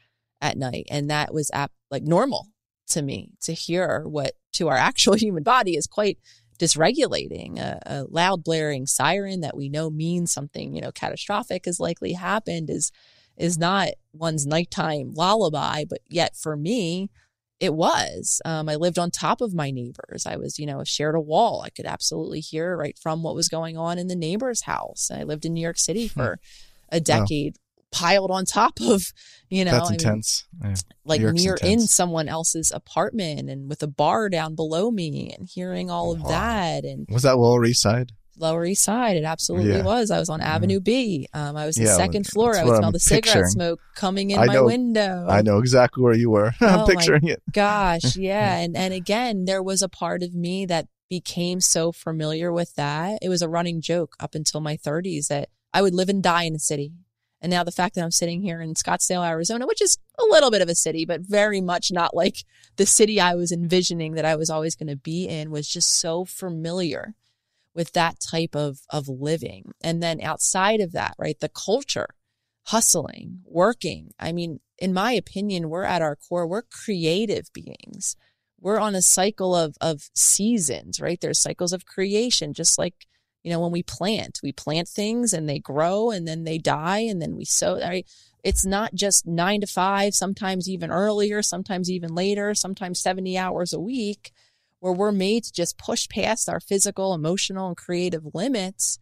at night. And that was ap- like normal to me to hear what to our actual human body is quite dysregulating. A, a loud blaring siren that we know means something, you know, catastrophic has likely happened is is not one's nighttime lullaby, but yet for me, it was. Um, I lived on top of my neighbors. I was, you know, shared a wall. I could absolutely hear right from what was going on in the neighbor's house. I lived in New York City hmm. for a decade, piled on top of, you know, that's I intense. Mean, yeah. Like near intense. in someone else's apartment and with a bar down below me and hearing all of that. And was that Lower East Side? Lower East Side. It absolutely yeah. was. I was on Avenue B. Um, I was the second floor. I would smell I'm the cigarette smoke coming in I my know, window. I know exactly where you were. I'm oh picturing it. Gosh, yeah. and and again, there was a part of me that became so familiar with that. It was a running joke up until my 30s that I would live and die in a city. And now the fact that I'm sitting here in Scottsdale, Arizona, which is a little bit of a city, but very much not like the city I was envisioning that I was always going to be in, was just so familiar with that type of of living. And then outside of that right the culture hustling working. I mean in my opinion we're at our core we're creative beings. We're on a cycle of of seasons right? There's cycles of creation just like you know when we plant we plant things and they grow and then they die and then we sow right? it's not just 9 to 5 sometimes even earlier sometimes even later sometimes 70 hours a week where we're made to just push past our physical, emotional, and creative limits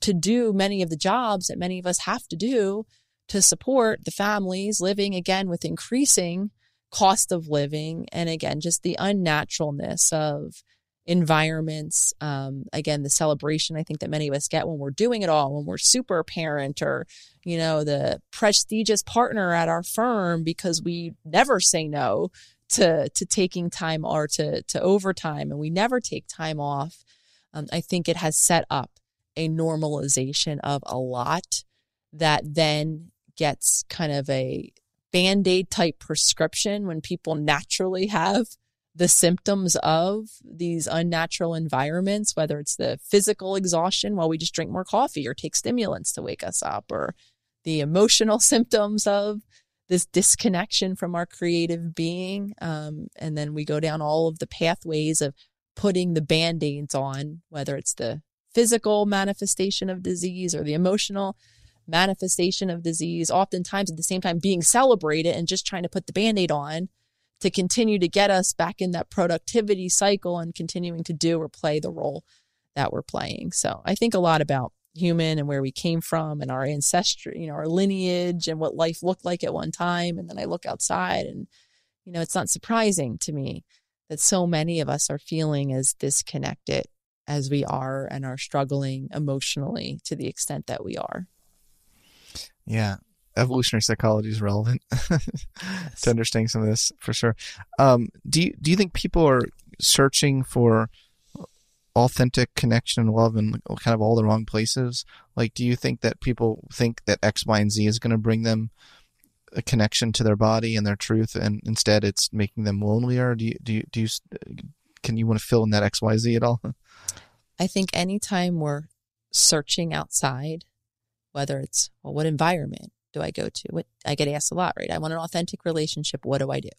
to do many of the jobs that many of us have to do to support the families living again with increasing cost of living and again just the unnaturalness of environments. Um, again the celebration i think that many of us get when we're doing it all when we're super parent or you know the prestigious partner at our firm because we never say no to to taking time or to to overtime and we never take time off um, i think it has set up a normalization of a lot that then gets kind of a band-aid type prescription when people naturally have the symptoms of these unnatural environments whether it's the physical exhaustion while we just drink more coffee or take stimulants to wake us up or the emotional symptoms of this disconnection from our creative being. Um, and then we go down all of the pathways of putting the band aids on, whether it's the physical manifestation of disease or the emotional manifestation of disease, oftentimes at the same time being celebrated and just trying to put the band aid on to continue to get us back in that productivity cycle and continuing to do or play the role that we're playing. So I think a lot about human and where we came from and our ancestry, you know, our lineage and what life looked like at one time. And then I look outside and, you know, it's not surprising to me that so many of us are feeling as disconnected as we are and are struggling emotionally to the extent that we are. Yeah. Evolutionary psychology is relevant yes. to understanding some of this for sure. Um, do you do you think people are searching for authentic connection and love in oh, kind of all the wrong places? Like, do you think that people think that X, Y, and Z is going to bring them a connection to their body and their truth, and instead it's making them lonelier? Do you do you, do you can you want to fill in that X, Y, Z at all? I think anytime we're searching outside, whether it's well, what environment do I go to? What I get asked a lot, right? I want an authentic relationship. What do I do?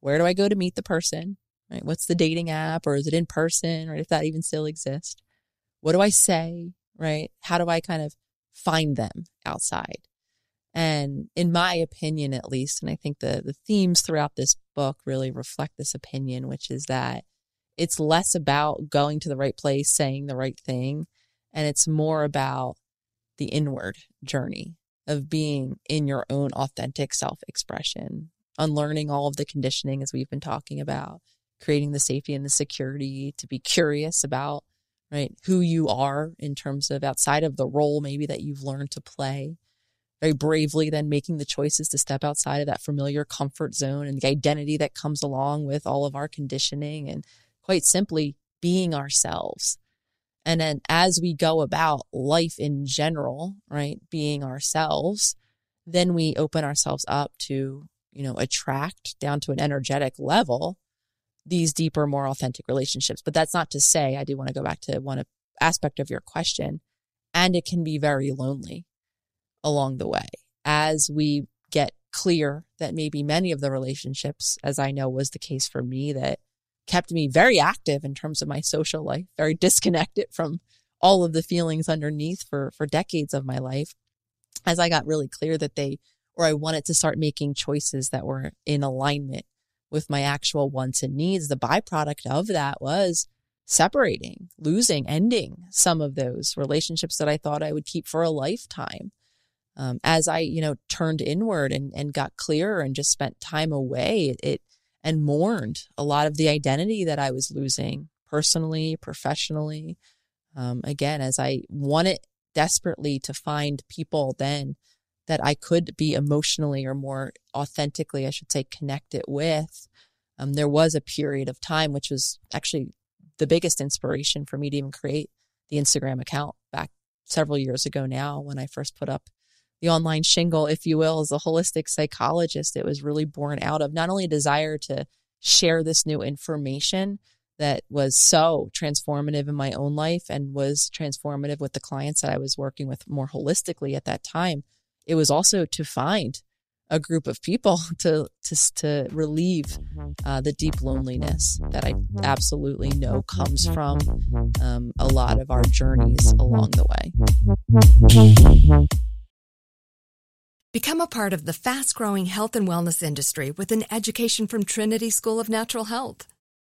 Where do I go to meet the person? Right? What's the dating app or is it in person, right? If that even still exists. What do I say, right? How do I kind of find them outside? And in my opinion, at least, and I think the, the themes throughout this book really reflect this opinion, which is that it's less about going to the right place, saying the right thing, and it's more about the inward journey of being in your own authentic self expression, unlearning all of the conditioning as we've been talking about, creating the safety and the security to be curious about right who you are in terms of outside of the role maybe that you've learned to play. Very bravely then making the choices to step outside of that familiar comfort zone and the identity that comes along with all of our conditioning and quite simply being ourselves. And then as we go about life in general right being ourselves then we open ourselves up to you know attract down to an energetic level these deeper, more authentic relationships. But that's not to say, I do want to go back to one aspect of your question, and it can be very lonely along the way as we get clear that maybe many of the relationships, as I know was the case for me, that kept me very active in terms of my social life, very disconnected from all of the feelings underneath for, for decades of my life. As I got really clear that they, or I wanted to start making choices that were in alignment with my actual wants and needs. The byproduct of that was separating, losing, ending some of those relationships that I thought I would keep for a lifetime. Um, as I, you know, turned inward and, and got clearer and just spent time away, it, and mourned a lot of the identity that I was losing personally, professionally. Um, again, as I wanted desperately to find people then that I could be emotionally or more authentically, I should say, connected with. Um, there was a period of time, which was actually the biggest inspiration for me to even create the Instagram account back several years ago now when I first put up the online shingle, if you will, as a holistic psychologist. It was really born out of not only a desire to share this new information that was so transformative in my own life and was transformative with the clients that I was working with more holistically at that time, it was also to find a group of people to to to relieve uh, the deep loneliness that I absolutely know comes from um, a lot of our journeys along the way. Become a part of the fast growing health and wellness industry with an education from Trinity School of Natural Health.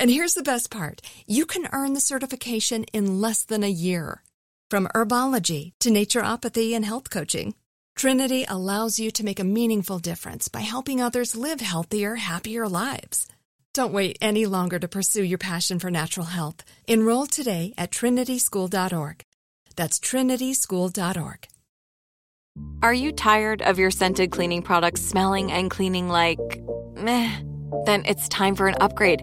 and here's the best part you can earn the certification in less than a year. From herbology to naturopathy and health coaching, Trinity allows you to make a meaningful difference by helping others live healthier, happier lives. Don't wait any longer to pursue your passion for natural health. Enroll today at trinityschool.org. That's trinityschool.org. Are you tired of your scented cleaning products smelling and cleaning like meh? Then it's time for an upgrade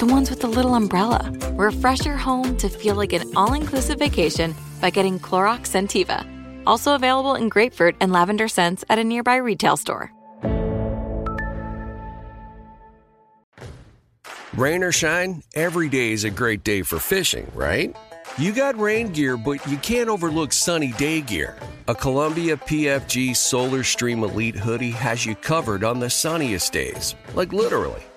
The ones with the little umbrella. Refresh your home to feel like an all inclusive vacation by getting Clorox Scentiva. Also available in grapefruit and lavender scents at a nearby retail store. Rain or shine, every day is a great day for fishing, right? You got rain gear, but you can't overlook sunny day gear. A Columbia PFG Solar Stream Elite hoodie has you covered on the sunniest days. Like literally.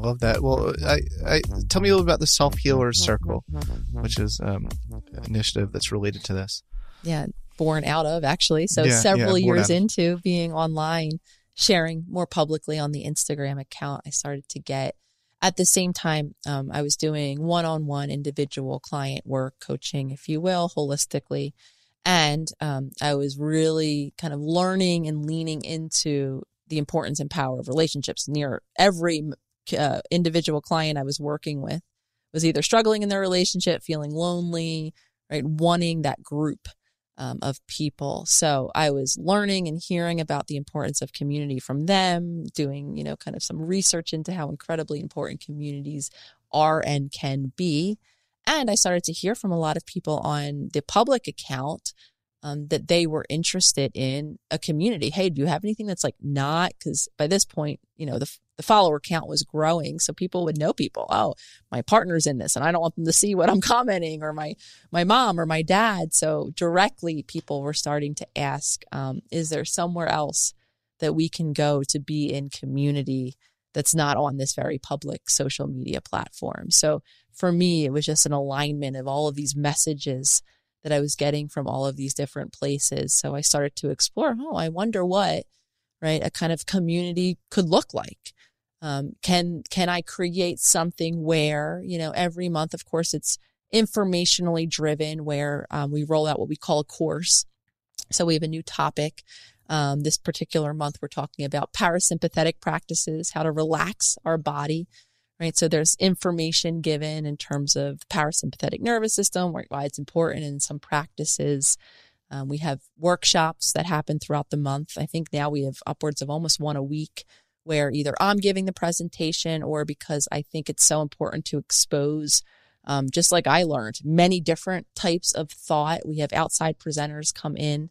Love that. Well, I, I tell me a little about the Self Healers Circle, which is um, an initiative that's related to this. Yeah, born out of actually. So Yeah, several yeah, years into being online, sharing more publicly on the Instagram account, I started to get. At the same time, um, I was doing one-on-one individual client work, coaching, if you will, holistically, and um, I was really kind of learning and leaning into the importance and power of relationships. Near every uh, individual client I was working with was either struggling in their relationship, feeling lonely, right, wanting that group um, of people. So I was learning and hearing about the importance of community from them, doing, you know, kind of some research into how incredibly important communities are and can be. And I started to hear from a lot of people on the public account um, that they were interested in a community. Hey, do you have anything that's like not? Because by this point, you know, the, the follower count was growing. So people would know people. Oh, my partner's in this and I don't want them to see what I'm commenting or my, my mom or my dad. So directly people were starting to ask, um, is there somewhere else that we can go to be in community that's not on this very public social media platform? So for me, it was just an alignment of all of these messages that I was getting from all of these different places. So I started to explore, oh, I wonder what, right, a kind of community could look like. Um, can can I create something where you know every month, of course, it's informationally driven, where um, we roll out what we call a course. So we have a new topic. Um, this particular month, we're talking about parasympathetic practices, how to relax our body right? So there's information given in terms of the parasympathetic nervous system, why it's important in some practices. Um, we have workshops that happen throughout the month. I think now we have upwards of almost one a week where either I'm giving the presentation or because I think it's so important to expose, um, just like I learned, many different types of thought. We have outside presenters come in.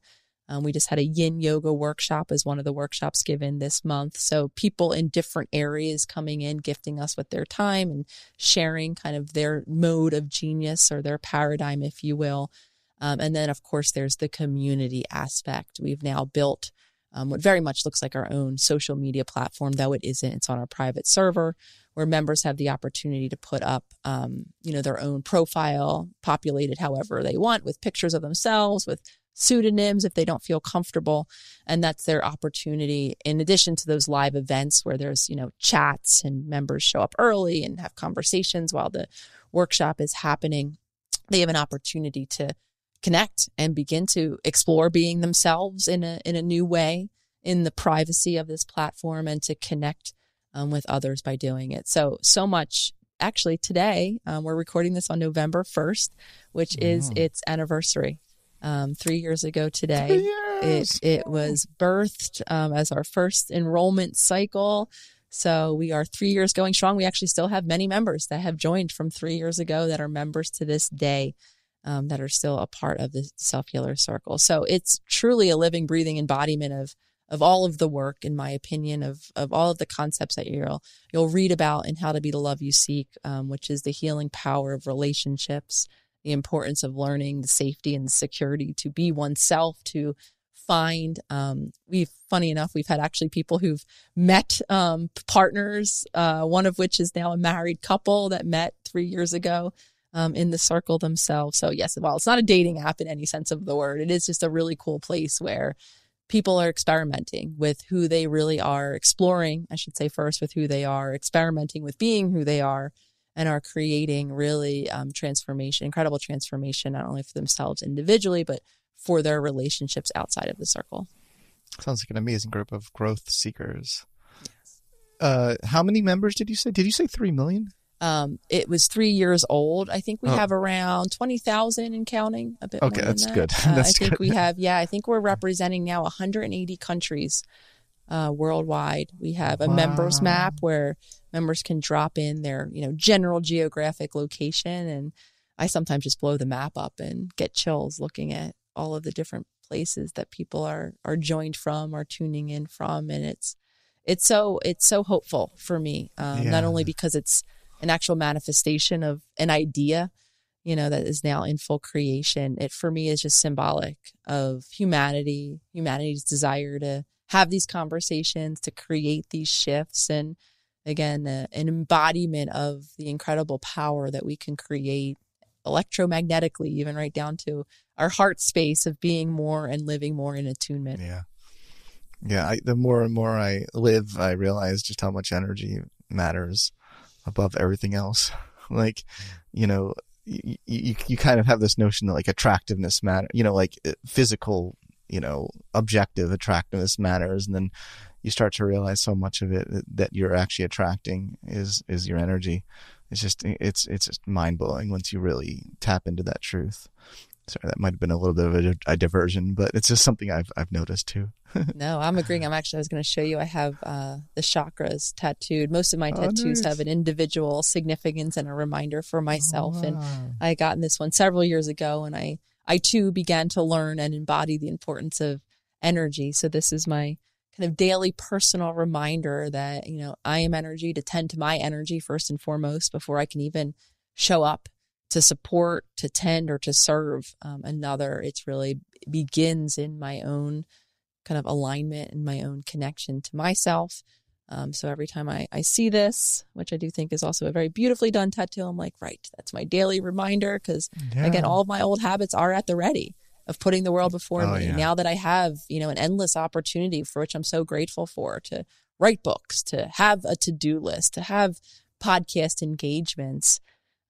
Um, we just had a yin yoga workshop as one of the workshops given this month. So people in different areas coming in, gifting us with their time and sharing kind of their mode of genius or their paradigm, if you will. Um, and then, of course, there's the community aspect. We've now built um, what very much looks like our own social media platform, though it isn't. It's on our private server where members have the opportunity to put up, um, you know, their own profile, populated however they want, with pictures of themselves, with pseudonyms if they don't feel comfortable and that's their opportunity in addition to those live events where there's you know chats and members show up early and have conversations while the workshop is happening they have an opportunity to connect and begin to explore being themselves in a in a new way in the privacy of this platform and to connect um, with others by doing it so so much actually today um, we're recording this on november 1st which is its anniversary um, three years ago today. Years. It it was birthed um, as our first enrollment cycle. So we are three years going strong. We actually still have many members that have joined from three years ago that are members to this day. Um, that are still a part of the self healer circle. So it's truly a living, breathing embodiment of of all of the work, in my opinion, of of all of the concepts that you'll you'll read about in How to Be the Love You Seek, um, which is the healing power of relationships, the importance of learning the safety and security to be oneself, to find um, we've funny enough we've had actually people who've met um, partners uh, one of which is now a married couple that met three years ago um, in the circle themselves so yes while it's not a dating app in any sense of the word it is just a really cool place where people are experimenting with who they really are exploring i should say first with who they are experimenting with being who they are and are creating really um, transformation incredible transformation not only for themselves individually but for their relationships outside of the circle. Sounds like an amazing group of growth seekers. Yes. Uh, how many members did you say? Did you say three million? Um, it was three years old. I think we oh. have around twenty thousand and counting. A bit. Okay, that's that. good. Uh, that's I think good. we have. Yeah, I think we're representing now 180 countries uh, worldwide. We have a wow. members map where members can drop in their you know general geographic location, and I sometimes just blow the map up and get chills looking at all of the different places that people are are joined from are tuning in from and it's it's so it's so hopeful for me um, yeah. not only because it's an actual manifestation of an idea you know that is now in full creation it for me is just symbolic of humanity humanity's desire to have these conversations to create these shifts and again an embodiment of the incredible power that we can create electromagnetically, even right down to our heart space of being more and living more in attunement. Yeah. Yeah. I, the more and more I live, I realize just how much energy matters above everything else. like, you know, you, you, you kind of have this notion that like attractiveness matter, you know, like uh, physical, you know, objective attractiveness matters. And then you start to realize so much of it that you're actually attracting is, is your energy it's just it's it's just mind blowing once you really tap into that truth. Sorry, that might have been a little bit of a, a diversion, but it's just something I've I've noticed too. no, I'm agreeing. I'm actually I was going to show you. I have uh, the chakras tattooed. Most of my oh, tattoos oh, nice. have an individual significance and a reminder for myself. Oh, wow. And I got this one several years ago, and I I too began to learn and embody the importance of energy. So this is my kind of daily personal reminder that, you know, I am energy to tend to my energy first and foremost before I can even show up to support, to tend, or to serve um, another. It's really it begins in my own kind of alignment and my own connection to myself. Um, so every time I, I see this, which I do think is also a very beautifully done tattoo, I'm like, right, that's my daily reminder because yeah. again, all of my old habits are at the ready of putting the world before oh, me. Yeah. Now that I have, you know, an endless opportunity for which I'm so grateful for to write books, to have a to-do list, to have podcast engagements.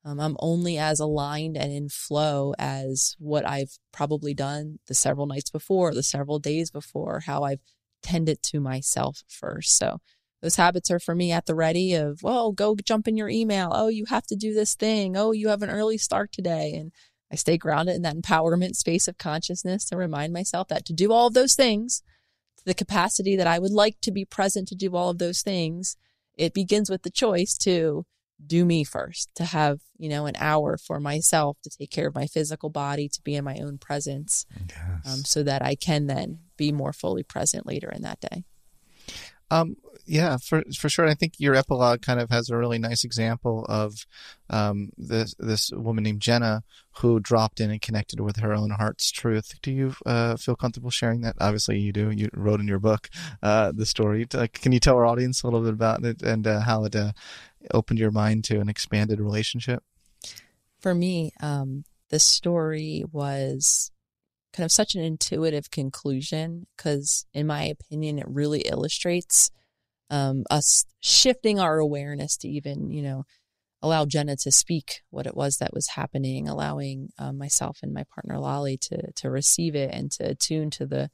Um, I'm only as aligned and in flow as what I've probably done the several nights before, the several days before, how I've tended to myself first. So those habits are for me at the ready of, well, go jump in your email. Oh, you have to do this thing. Oh, you have an early start today. And I stay grounded in that empowerment space of consciousness to remind myself that to do all of those things, to the capacity that I would like to be present to do all of those things, it begins with the choice to do me first, to have, you know, an hour for myself to take care of my physical body, to be in my own presence, yes. um, so that I can then be more fully present later in that day. Um, yeah, for for sure. I think your epilogue kind of has a really nice example of um, this this woman named Jenna who dropped in and connected with her own heart's truth. Do you uh, feel comfortable sharing that? Obviously, you do. You wrote in your book uh, the story. Can you tell our audience a little bit about it and uh, how it uh, opened your mind to an expanded relationship? For me, um, the story was kind of such an intuitive conclusion because, in my opinion, it really illustrates um, us shifting our awareness to even, you know, allow Jenna to speak what it was that was happening, allowing um, myself and my partner Lolly to to receive it and to attune to the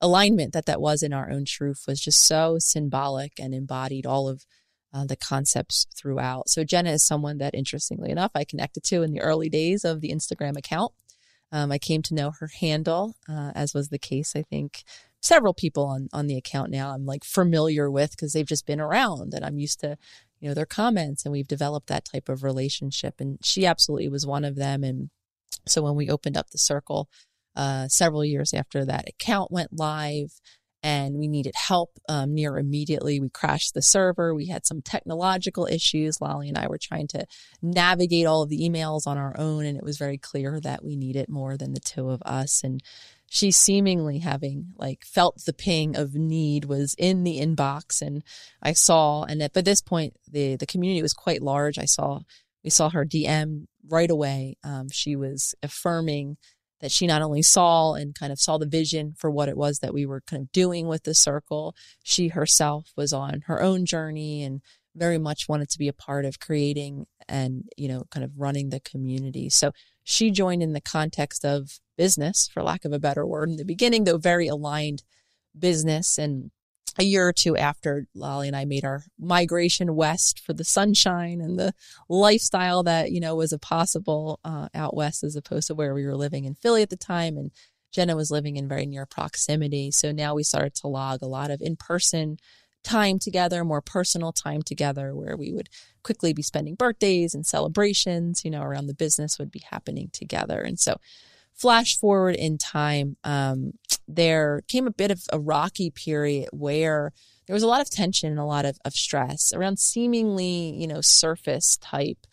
alignment that that was in our own truth was just so symbolic and embodied all of uh, the concepts throughout. So Jenna is someone that, interestingly enough, I connected to in the early days of the Instagram account. Um, I came to know her handle, uh, as was the case, I think, several people on on the account now I'm like familiar with because they've just been around and I'm used to you know their comments and we've developed that type of relationship and she absolutely was one of them and so when we opened up the circle uh, several years after that account went live and we needed help um, near immediately. We crashed the server. We had some technological issues. Lolly and I were trying to navigate all of the emails on our own, and it was very clear that we needed more than the two of us. And she seemingly having like felt the ping of need was in the inbox, and I saw. And at, but this point, the the community was quite large. I saw we saw her DM right away. Um, she was affirming that she not only saw and kind of saw the vision for what it was that we were kind of doing with the circle, she herself was on her own journey and very much wanted to be a part of creating and, you know, kind of running the community. So she joined in the context of business, for lack of a better word, in the beginning, though very aligned business and a year or two after Lolly and I made our migration west for the sunshine and the lifestyle that, you know, was a possible uh, out west as opposed to where we were living in Philly at the time. And Jenna was living in very near proximity. So now we started to log a lot of in person time together, more personal time together, where we would quickly be spending birthdays and celebrations, you know, around the business would be happening together. And so flash forward in time, um, there came a bit of a rocky period where there was a lot of tension and a lot of, of stress around seemingly, you know, surface type,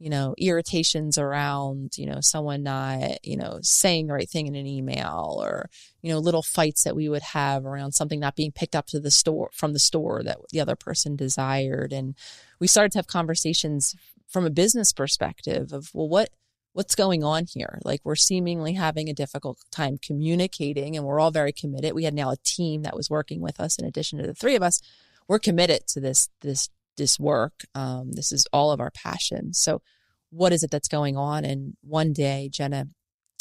you know, irritations around, you know, someone not, you know, saying the right thing in an email or, you know, little fights that we would have around something not being picked up to the store from the store that the other person desired. And we started to have conversations from a business perspective of, well, what, what's going on here? Like we're seemingly having a difficult time communicating and we're all very committed. We had now a team that was working with us in addition to the three of us. We're committed to this, this, this work. Um, this is all of our passion. So what is it that's going on? And one day Jenna,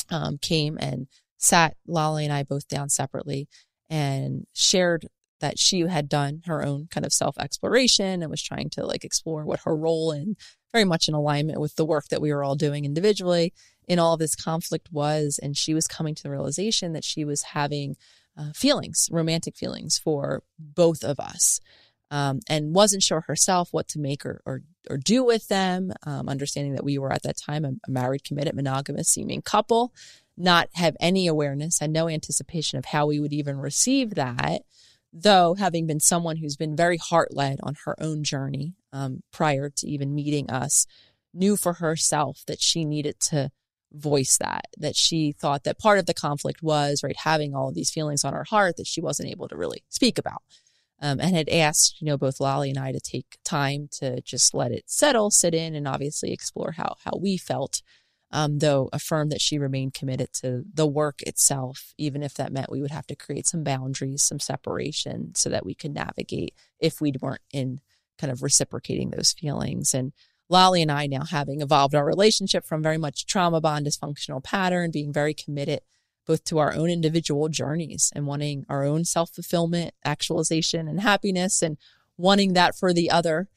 um, came and sat Lolly and I both down separately and shared that she had done her own kind of self exploration and was trying to like explore what her role in very much in alignment with the work that we were all doing individually in all this conflict was. And she was coming to the realization that she was having uh, feelings, romantic feelings for both of us. Um, and wasn't sure herself what to make or, or, or do with them, um, understanding that we were at that time a, a married, committed, monogamous seeming couple, not have any awareness, and no anticipation of how we would even receive that though having been someone who's been very heart led on her own journey um, prior to even meeting us, knew for herself that she needed to voice that, that she thought that part of the conflict was, right, having all of these feelings on her heart that she wasn't able to really speak about. Um, and had asked, you know, both Lolly and I to take time to just let it settle, sit in, and obviously explore how how we felt um, though affirmed that she remained committed to the work itself, even if that meant we would have to create some boundaries, some separation, so that we could navigate if we weren't in kind of reciprocating those feelings. And Lolly and I now having evolved our relationship from very much trauma bond dysfunctional pattern, being very committed both to our own individual journeys and wanting our own self fulfillment, actualization, and happiness, and wanting that for the other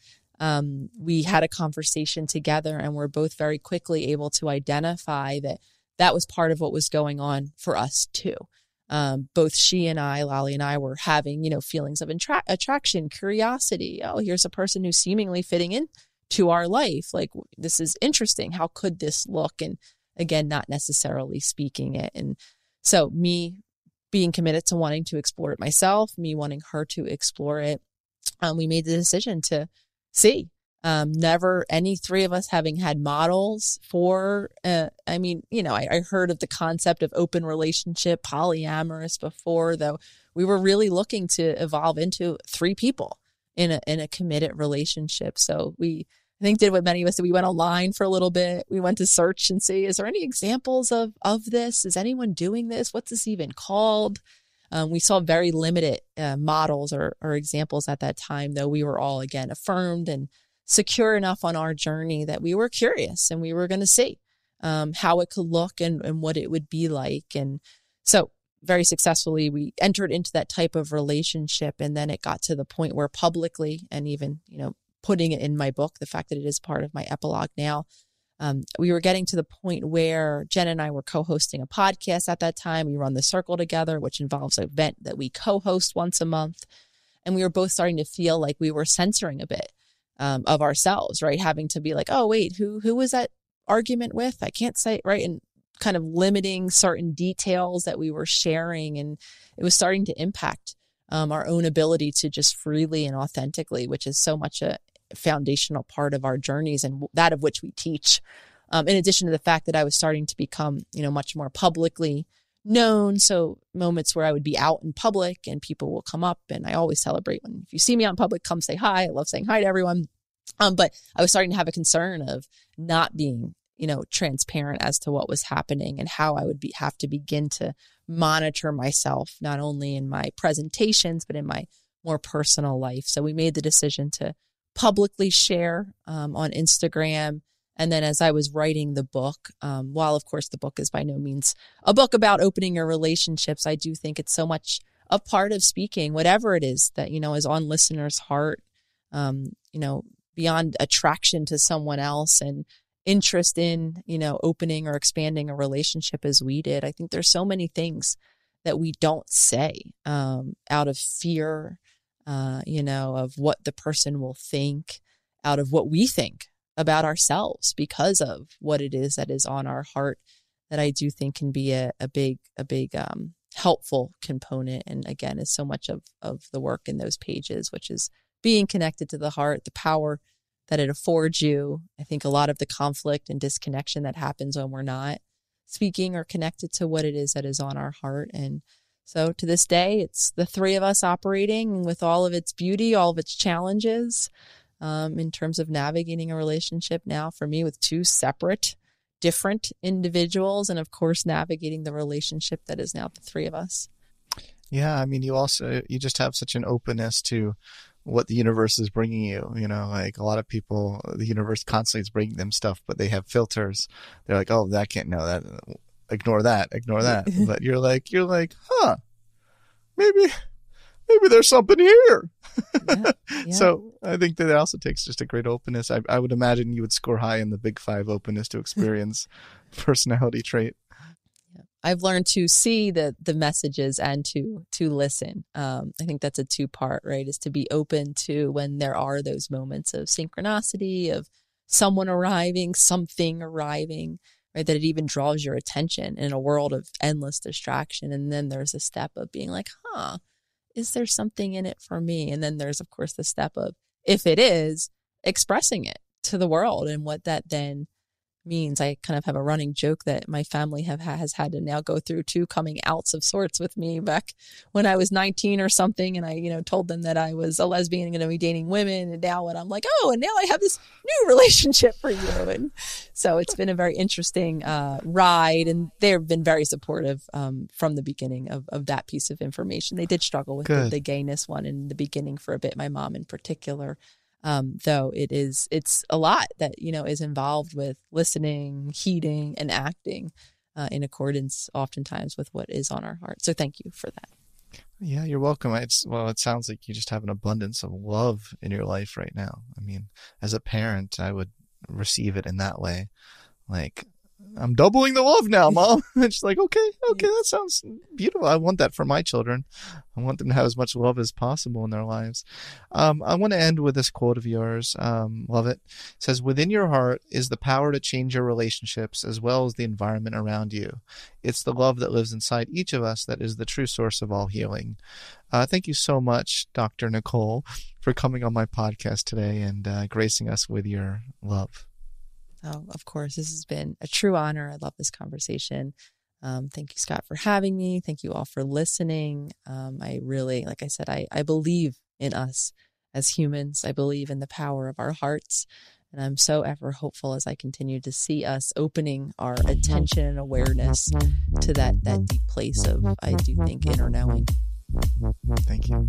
um, we had a conversation together and we're both very quickly able to identify that that was part of what was going on for us too. Um, both she and I, Lolly and I, were having, you know, feelings of intra- attraction, curiosity. Oh, here's a person who's seemingly fitting in to our life. Like, this is interesting. How could this look? And again, not necessarily speaking it. And so, me being committed to wanting to explore it myself, me wanting her to explore it, um, we made the decision to see. Um, never any three of us having had models for, uh, I mean, you know, I, I heard of the concept of open relationship, polyamorous before, though we were really looking to evolve into three people in a, in a committed relationship. So we, I think did what many of us did. We went online for a little bit. We went to search and see, is there any examples of, of this? Is anyone doing this? What's this even called? Um, we saw very limited uh, models or, or examples at that time, though we were all again affirmed and secure enough on our journey that we were curious and we were going to see um, how it could look and, and what it would be like. And so, very successfully, we entered into that type of relationship. And then it got to the point where publicly and even, you know, putting it in my book, the fact that it is part of my epilogue now, um, we were getting to the point where Jen and I were co-hosting a podcast at that time. We run the circle together, which involves an event that we co-host once a month, and we were both starting to feel like we were censoring a bit um, of ourselves, right? Having to be like, oh wait, who who was that argument with? I can't say right, and kind of limiting certain details that we were sharing, and it was starting to impact um, our own ability to just freely and authentically, which is so much a foundational part of our journeys and that of which we teach. Um, in addition to the fact that I was starting to become, you know, much more publicly known. So moments where I would be out in public and people will come up and I always celebrate when if you see me in public, come say hi. I love saying hi to everyone. Um, but I was starting to have a concern of not being, you know, transparent as to what was happening and how I would be have to begin to monitor myself, not only in my presentations, but in my more personal life. So we made the decision to publicly share um, on Instagram. And then as I was writing the book, um, while of course the book is by no means a book about opening your relationships, I do think it's so much a part of speaking, whatever it is that, you know, is on listeners' heart, um, you know, beyond attraction to someone else and interest in, you know, opening or expanding a relationship as we did. I think there's so many things that we don't say um, out of fear, uh, you know, of what the person will think, out of what we think about ourselves because of what it is that is on our heart that I do think can be a, a big, a big um, helpful component. And again, is so much of, of the work in those pages, which is being connected to the heart, the power that it affords you. I think a lot of the conflict and disconnection that happens when we're not speaking or connected to what it is that is on our heart. And so to this day, it's the three of us operating with all of its beauty, all of its challenges um, in terms of navigating a relationship now for me with two separate, different individuals. And of course, navigating the relationship that is now the three of us. Yeah. I mean, you also, you just have such an openness to what the universe is bringing you. You know, like a lot of people, the universe constantly is bringing them stuff, but they have filters. They're like, oh, that can't know that. Ignore that. Ignore that. but you're like, you're like, huh? Maybe, maybe there's something here. Yeah, yeah. so I think that it also takes just a great openness. I, I would imagine you would score high in the Big Five openness to experience personality trait. I've learned to see the the messages and to to listen. Um, I think that's a two part, right? Is to be open to when there are those moments of synchronicity, of someone arriving, something arriving, right? That it even draws your attention in a world of endless distraction. And then there's a step of being like, huh, is there something in it for me? And then there's of course the step of if it is, expressing it to the world and what that then means. I kind of have a running joke that my family have has had to now go through two coming outs of sorts with me back when I was 19 or something, and I you know told them that I was a lesbian and going to be dating women, and now when I'm like, oh, and now I have this new relationship for you, and so it's been a very interesting uh, ride, and they've been very supportive um, from the beginning of of that piece of information. They did struggle with the, the gayness one in the beginning for a bit, my mom in particular um, though it is it's a lot that you know is involved with listening heeding and acting uh, in accordance oftentimes with what is on our heart. So thank you for that. Yeah you're welcome. It's well it sounds like you just have an abundance of love in your life right now. I mean as a parent i would receive it in that way. Like I'm doubling the love now, mom. and she's like, okay, okay, that sounds beautiful. I want that for my children. I want them to have as much love as possible in their lives. Um, I want to end with this quote of yours. Um, love it. it. Says, within your heart is the power to change your relationships as well as the environment around you. It's the love that lives inside each of us that is the true source of all healing. Uh, thank you so much, Dr. Nicole, for coming on my podcast today and uh, gracing us with your love. Of course. This has been a true honor. I love this conversation. Um, thank you, Scott, for having me. Thank you all for listening. Um, I really, like I said, I, I believe in us as humans. I believe in the power of our hearts. And I'm so ever hopeful as I continue to see us opening our attention and awareness to that, that deep place of, I do think, inner knowing. Thank you.